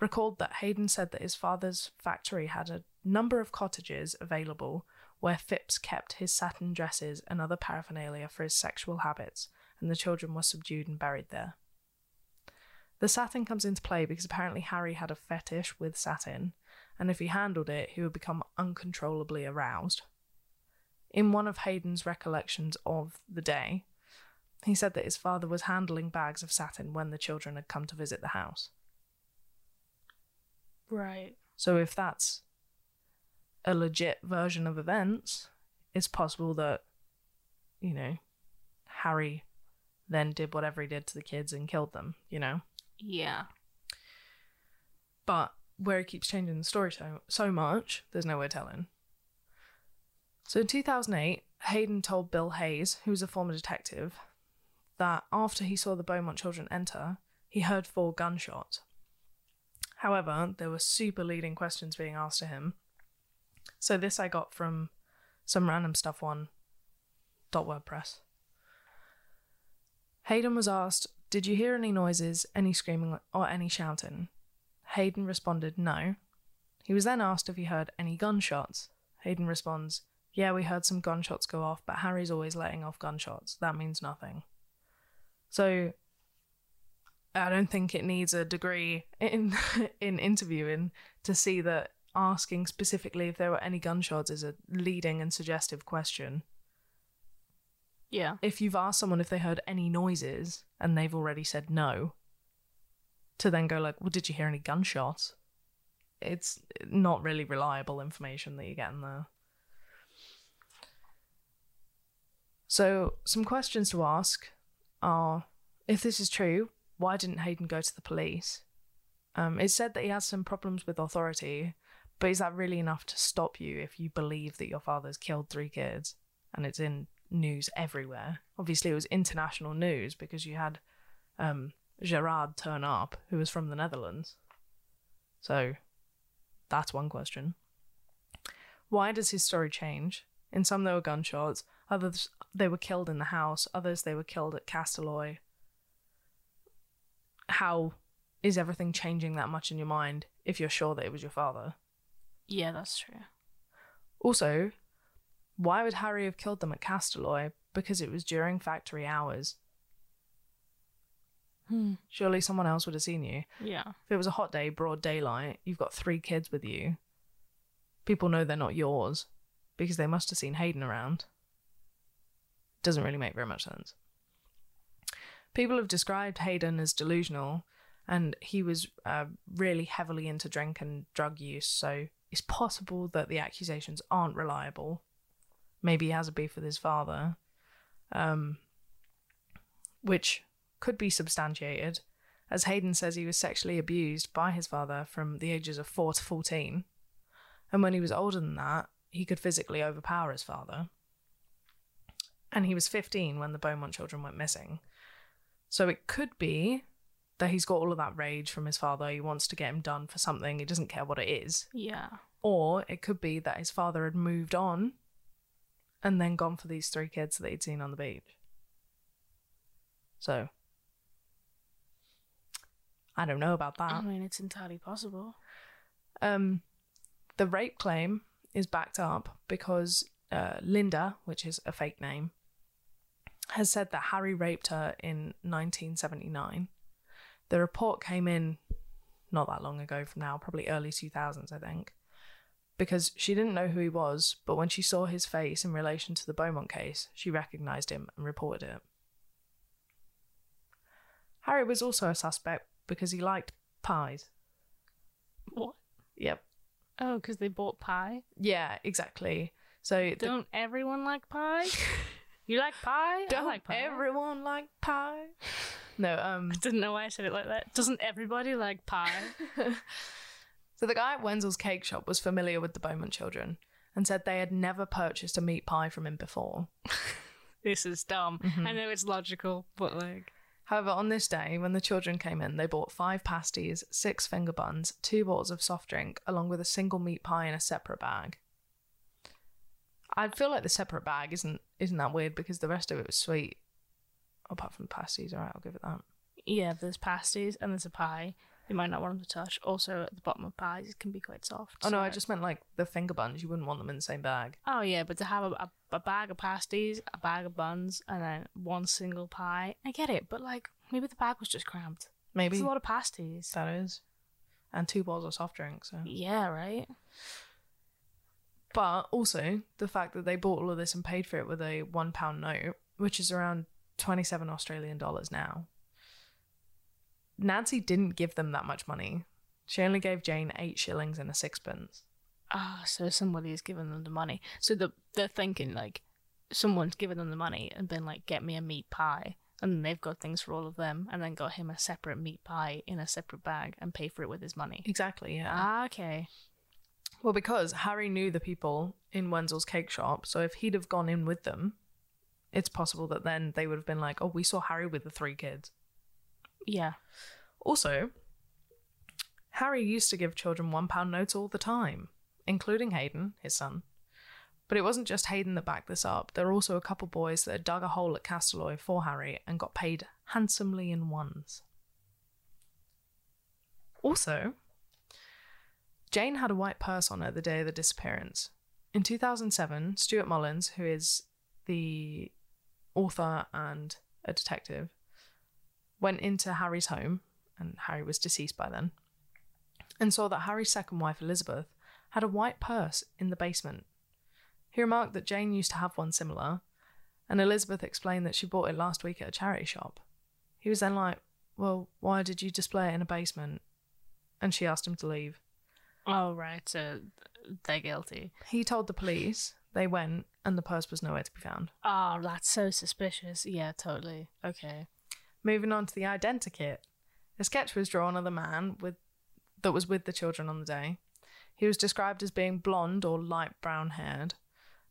recalled that Hayden said that his father's factory had a number of cottages available where Phipps kept his satin dresses and other paraphernalia for his sexual habits, and the children were subdued and buried there. The satin comes into play because apparently Harry had a fetish with satin, and if he handled it, he would become uncontrollably aroused. In one of Hayden's recollections of the day, he said that his father was handling bags of satin when the children had come to visit the house. Right. So if that's a legit version of events, it's possible that, you know, Harry then did whatever he did to the kids and killed them, you know? Yeah. But where he keeps changing the story so, so much, there's no way telling. So in 2008, Hayden told Bill Hayes, who was a former detective, that after he saw the Beaumont children enter, he heard four gunshots. However, there were super leading questions being asked to him. So this I got from some random stuff dot WordPress. Hayden was asked, Did you hear any noises, any screaming, or any shouting? Hayden responded, No. He was then asked if he heard any gunshots. Hayden responds, Yeah, we heard some gunshots go off, but Harry's always letting off gunshots. That means nothing. So I don't think it needs a degree in [laughs] in interviewing to see that asking specifically if there were any gunshots is a leading and suggestive question. Yeah. If you've asked someone if they heard any noises and they've already said no, to then go like, "Well, did you hear any gunshots?" It's not really reliable information that you get in there. So, some questions to ask are if this is true, why didn't Hayden go to the police? Um, it said that he has some problems with authority, but is that really enough to stop you if you believe that your father's killed three kids and it's in news everywhere? Obviously, it was international news because you had um, Gerard turn up, who was from the Netherlands. So that's one question. Why does his story change? In some, there were gunshots, others, they were killed in the house, others, they were killed at Castalloy how is everything changing that much in your mind if you're sure that it was your father? Yeah, that's true. Also, why would Harry have killed them at Castalloy? Because it was during factory hours. Hmm. Surely someone else would have seen you. Yeah. If it was a hot day, broad daylight, you've got three kids with you. people know they're not yours because they must have seen Hayden around. Doesn't really make very much sense. People have described Hayden as delusional, and he was uh, really heavily into drink and drug use, so it's possible that the accusations aren't reliable. Maybe he has a beef with his father, um, which could be substantiated, as Hayden says he was sexually abused by his father from the ages of 4 to 14. And when he was older than that, he could physically overpower his father. And he was 15 when the Beaumont children went missing. So it could be that he's got all of that rage from his father. He wants to get him done for something. He doesn't care what it is. Yeah. Or it could be that his father had moved on and then gone for these three kids that he'd seen on the beach. So, I don't know about that. I mean, it's entirely possible. Um, the rape claim is backed up because uh, Linda, which is a fake name, has said that Harry raped her in 1979. The report came in not that long ago from now, probably early 2000s, I think, because she didn't know who he was, but when she saw his face in relation to the Beaumont case, she recognized him and reported it. Harry was also a suspect because he liked pies. What? Yep. Oh, because they bought pie. Yeah, exactly. So the- Don't everyone like pie? [laughs] you like pie? don't I like pie. everyone like pie? [laughs] No, um I didn't know why I said it like that. Doesn't everybody like pie? [laughs] so the guy at Wenzel's cake shop was familiar with the Beaumont children and said they had never purchased a meat pie from him before. [laughs] this is dumb. Mm-hmm. I know it's logical, but like, However, on this day, when the children came in, they bought five pasties, six finger buns, two bottles of soft drink, along with a single meat pie in a separate bag. I feel like the separate bag isn't isn't that weird because the rest of it was sweet. Apart from the pasties, alright, I'll give it that. yeah, there's pasties and there's a pie. You might not want them to touch. Also, at the bottom of pies, it can be quite soft. Oh no, I just meant like the finger buns. You wouldn't want them in the same bag. Oh yeah, but to have a, a, a bag of pasties, a bag of buns, and then one single pie, I get it. But like, maybe the bag was just cramped. Maybe It's a lot of pasties. that is, and two bottles of soft drinks. So, Yeah, right. But also the fact that they bought all of this and paid for it with a one pound note, which is around twenty seven Australian dollars now. Nancy didn't give them that much money. She only gave Jane eight shillings and a sixpence. Ah, so somebody has given them the money. So the, they're thinking like, someone's given them the money and been like, get me a meat pie. And they've got things for all of them, and then got him a separate meat pie in a separate bag and pay for it with his money. Exactly, yeah. Ah, okay. Well, because Harry knew the people in Wenzel's cake shop, so if he'd have gone in with them, it's possible that then they would have been like, "Oh, we saw Harry with the three kids." Yeah. Also, Harry used to give children one pound notes all the time, including Hayden, his son. But it wasn't just Hayden that backed this up. There were also a couple boys that had dug a hole at Castalloy for Harry and got paid handsomely in ones. Also, Jane had a white purse on her the day of the disappearance. In 2007, Stuart Mullins, who is the author and a detective, went into Harry's home, and Harry was deceased by then, and saw that Harry's second wife, Elizabeth, had a white purse in the basement. He remarked that Jane used to have one similar, and Elizabeth explained that she bought it last week at a charity shop. He was then like, Well, why did you display it in a basement? And she asked him to leave. Oh, right. So they're guilty. He told the police, they went, and the purse was nowhere to be found. Oh, that's so suspicious. Yeah, totally. Okay. Moving on to the identikit. A sketch was drawn of the man with that was with the children on the day. He was described as being blonde or light brown haired,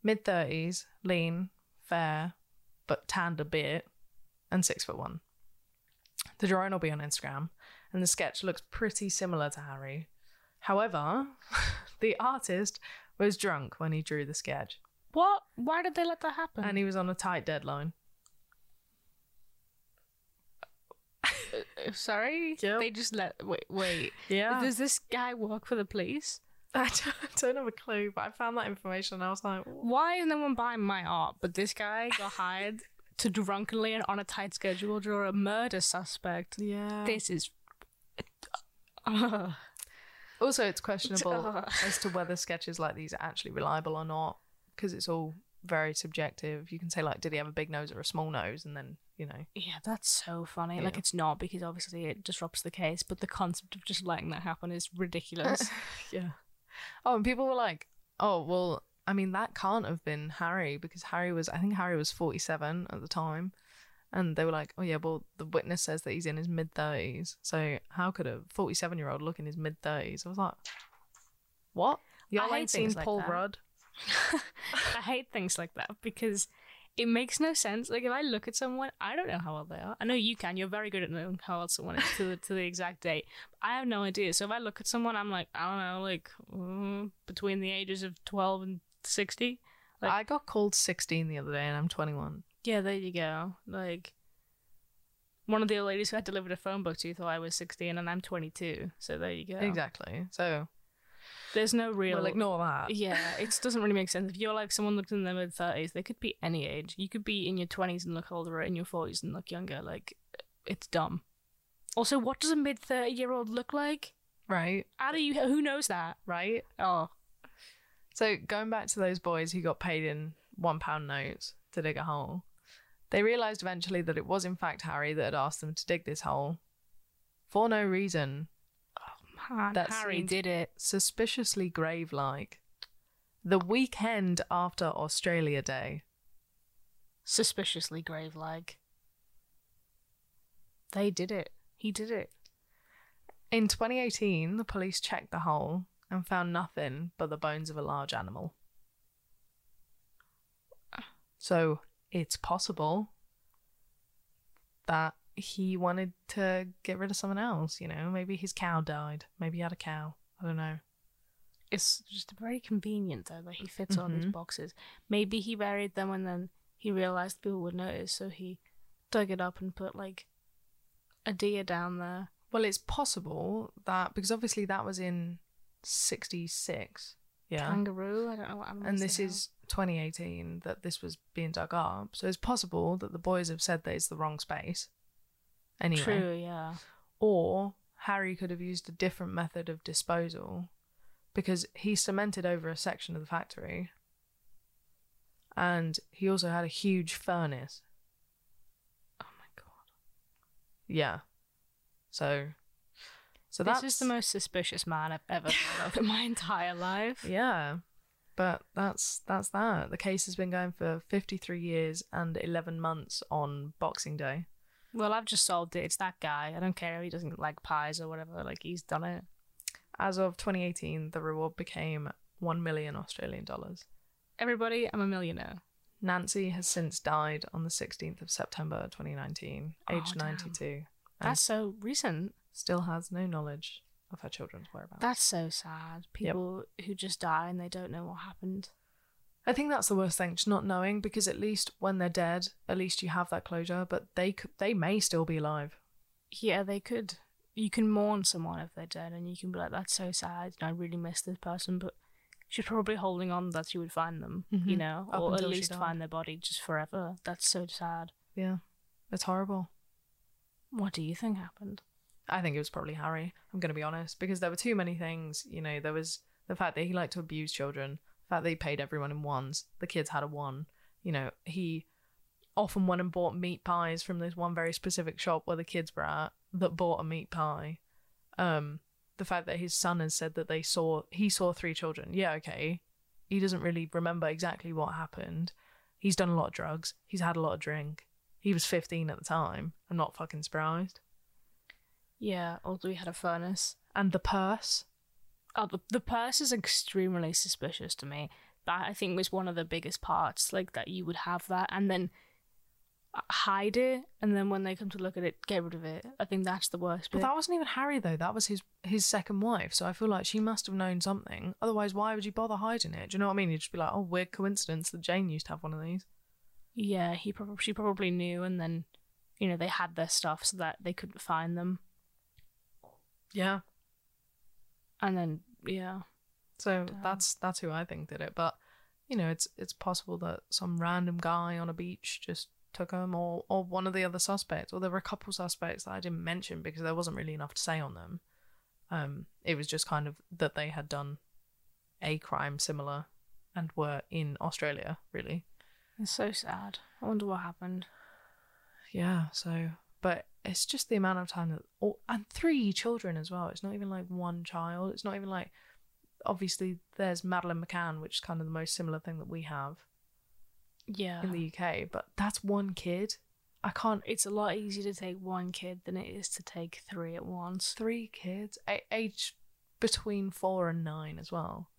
mid thirties, lean, fair, but tanned a bit, and six foot one. The drawing will be on Instagram, and the sketch looks pretty similar to Harry. However, [laughs] the artist was drunk when he drew the sketch, What? Why did they let that happen? and he was on a tight deadline. Uh, Sorry? Yep. They just let. Wait, wait. Yeah. Does this guy work for the police? [laughs] I don't, don't have a clue, but I found that information and I was like, Why is no one buying my art? But this guy got hired [laughs] to drunkenly and on a tight schedule draw a murder suspect. yeah. This is. Ugh. Also, it's questionable [laughs] as to whether sketches like these are actually reliable or not, because it's all very subjective. You can say like, did he have a big nose or a small nose, and then you know, Yeah, that's so funny. Like it's not because obviously it disrupts the case, but the concept of just letting that happen is ridiculous. [laughs] yeah. Oh, and people were like, oh, well, I mean, that can't have been Harry because Harry was, I think Harry was forty-seven at the time, and they were like, oh yeah, well, the witness says that he's in his mid thirties, so how could a forty-seven-year-old look in his mid thirties? I was like, what? Y'all hate ain't seen things like Paul that. Rudd? [laughs] I hate things like that because it makes no sense. Like if I look at someone, I don't know how old they are. I know you can. You're very good at knowing how old someone is to the to the exact date. I have no idea. So if I look at someone, I'm like, I don't know, like mm, between the ages of twelve and sixty. Like- I got called sixteen the other day, and I'm twenty-one. Yeah, there you go. Like one of the old ladies who I delivered a phone book to you thought I was sixteen, and I'm twenty two. So there you go. Exactly. So There's no real. we'll ignore that. Yeah, it doesn't really make sense. If you're like someone looks in their mid thirties, they could be any age. You could be in your twenties and look older, or in your forties and look younger. Like, it's dumb. Also, what does a mid thirty year old look like? Right. How do you? Who knows that? Right. Oh, So going back to those boys who got paid in one pound notes to dig a hole, they realised eventually that it was in fact Harry that had asked them to dig this hole for no reason, oh, man, That Harry did it. suspiciously grave like. The weekend after Australia Day. Suspiciously grave like. They did it. He did it. In 2018, the police checked the hole and found nothing but the bones of a large animal. So it's possible that he wanted to get rid of someone else, you know? Maybe his cow died. Maybe he had a cow. I don't know. It's just very convenient though that he fits all these Mhm. boxes. Maybe he buried them and then he realized people would notice, so he dug it up and put like a deer down there. Well, it's possible that because obviously that was in 66. Yeah. Kangaroo. I don't know what I'm. and this is 2018 that this was being dug up. So it's possible that the boys have said that it's the wrong space. Anyway. True. Yeah. Or Harry could have used a different method of disposal because he cemented over a section of the factory. And he also had a huge furnace. Oh my god. Yeah. So so this that's is the most suspicious man I've ever heard of [laughs] in my entire life. Yeah. But that's that's that. The case has been going for 53 years and 11 months on Boxing Day. Well, I've just solved it. It's that guy. I don't care if he doesn't like pies or whatever. Like he's done it. As of 2018, the reward became 1 million Australian dollars. Everybody, I'm a millionaire. Nancy has since died on the 16th of September 2019, Oh, aged damn. 92, That's so recent. still has no knowledge of her children's whereabouts. That's so sad. People who just die and they don't know what happened. I think that's the worst thing, just not knowing, because at least when they're dead, at least you have that closure, but they could, they may still be alive. Yeah, they could. You can mourn someone if they're dead, and you can be like, "That's so sad. I really miss this person," but she's probably holding on that she would find them, you Mhm. know, Up or at least find their body just forever. That's so sad. Yeah, it's horrible. What do you think happened? I think it was probably Harry. I'm going to be honest because there were too many things. You know, there was the fact that he liked to abuse children, the fact that he paid everyone in ones. The kids had a one. You know, he often went and bought meat pies from this one very specific shop where the kids were at that bought a meat pie. Um, the fact that his son has said that they saw he saw three children. Yeah, okay. He doesn't really remember exactly what happened. He's done a lot of drugs. He's had a lot of drink. He was 15 at the time. I'm not fucking surprised. Yeah, although he had a furnace. And the purse. Oh, the, the purse is extremely suspicious to me. That I think was one of the biggest parts, like that you would have that and then uh, hide it, and then when they come to look at it, get rid of it. I think that's the worst But bit. that wasn't even Harry though. That was his his second wife. So I feel like she must have known something. Otherwise, why would you bother hiding it? Do you know what I mean? You'd just be like, oh, weird coincidence that Jane used to have one of these. yeah, he probably she probably knew, and then you know they had their stuff so that they couldn't find them, Yeah. and then yeah, So Damn. that's that's who I think did it. But you know, it's it's possible that some random guy on a beach just took him, or or one of the other suspects. Or there were a couple suspects that I didn't mention because there wasn't really enough to say on them. Um, it was just kind of that they had done a crime similar and were in Australia, really. It's so sad. I wonder what happened. Yeah, so but it's just the amount of time that and three children as well. It's not even like one child. It's not even like obviously there's Madeleine McCann, which is kind of the most similar thing that we have Yeah. in the UK, but that's one kid. I can't it's a lot easier to take one kid than it is to take three at once. three kids a- age between 4 and 9 as well.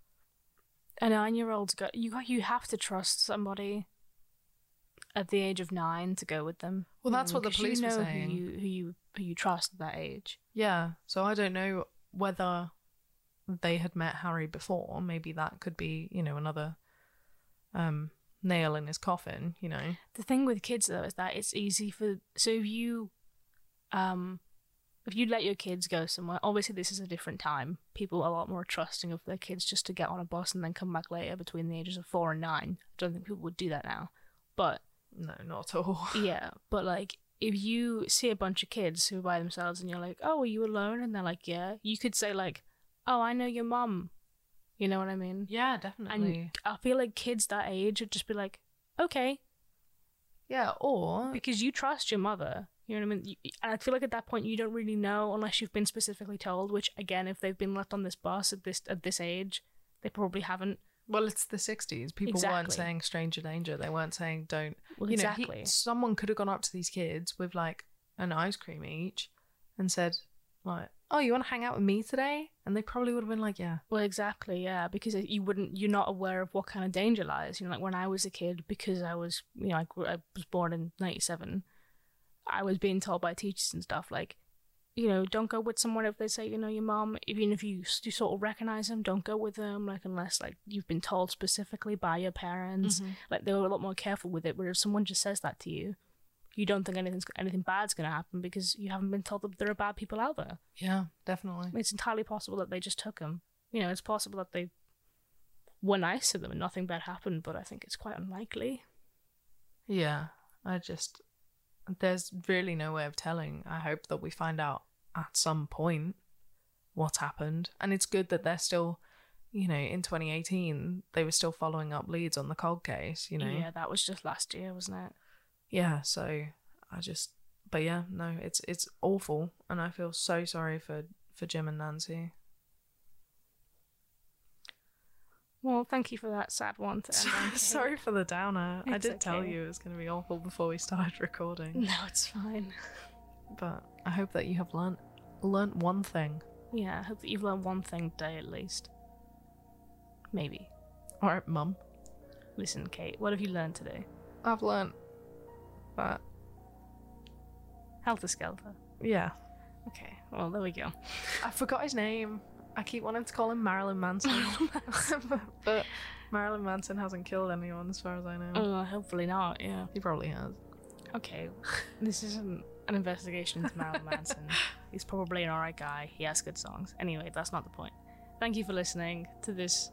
A nine-year-old's got you. Got you have to trust somebody at the age of nine to go with them. Well, that's know, what the police you were know saying. Who you who you who you trust at that age. Yeah, so I don't know whether they had met Harry before. Maybe that could be, you know, another um nail in his coffin, you know. The thing with kids though is that it's easy for so if you um if you let your kids go somewhere, obviously this is a different time. People are a lot more trusting of their kids just to get on a bus and then come back later between the ages of four and nine. I don't think people would do that now. But No, not at all. [laughs] yeah, but like if you see a bunch of kids who are by themselves and you're like, "Oh, are you alone?" and they're like, "Yeah," you could say like, "Oh, I know your mum." You know what I mean? Yeah, definitely. And I feel like kids that age would just be like, "Okay," yeah, or because you trust your mother. You know what I mean? And I feel like at that point you don't really know unless you've been specifically told. Which again, if they've been left on this bus at this at this age, they probably haven't. Well, it's the 60s. People weren't saying stranger danger. They weren't saying don't. Well, you know, he- someone could have gone up to these kids with like an ice cream each and said like, "Oh, you want to hang out with me today?" And they probably would have been like, "Yeah." Well, exactly, yeah, because you wouldn't, you're not aware of what kind of danger lies. You know, like when I was a kid, because I was, you know, I, grew, I was born in '97, I was being told by teachers and stuff like, you know, don't go with someone if they say, you know, your mom, even if you, you sort of recognize them, don't go with them, like unless like you've been told specifically by your parents. Mm-hmm. Like they were a lot more careful with it. Where if someone just says that to you, you don't think anything's anything bad's gonna happen because you haven't been told that there are bad people out there. Yeah, definitely. It's entirely possible that they just took him. You know, it's possible that they were nice to them and nothing bad happened, but I think it's quite unlikely. Yeah, I just there's really no way of telling. I hope that we find out at some point what happened, and it's good that they're still, you know, in 2018 they were still following up leads on the cold case. You know, Yeah, that was just last year, wasn't it? yeah. So I just, but yeah, no, it's it's awful, and I feel so sorry for for Jim and Nancy. Well, thank you for that sad one. To end on, [laughs] Kate. sorry for the downer. I It's did tell you it was going to be awful before we started [laughs] recording. No, it's fine. but I hope that you have learnt learnt one thing. Yeah, I hope that you've learned one thing today at least. Maybe. All right, Mum. Listen, Kate, what have you learned today? I've learnt that. Helter Skelter. Yeah, Okay, well, there we go. I forgot his name. I keep wanting to call him Marilyn Manson, [laughs] [laughs] but Marilyn Manson hasn't killed anyone, as far as I know. Uh, hopefully not, yeah. He probably has. Okay, this isn't an investigation into Marilyn Manson. [laughs] He's probably an alright guy. He has good songs. Anyway, that's not the point. Thank you for listening to this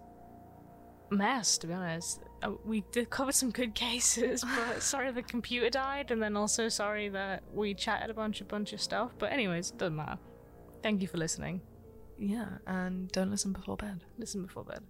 mess, to be honest. Uh, we did cover some good cases, but sorry the computer died, and then also sorry that we chatted a bunch, a bunch of stuff. But, anyways, it doesn't matter. Thank you for listening. Yeah, and don't listen before bed. Listen before bed.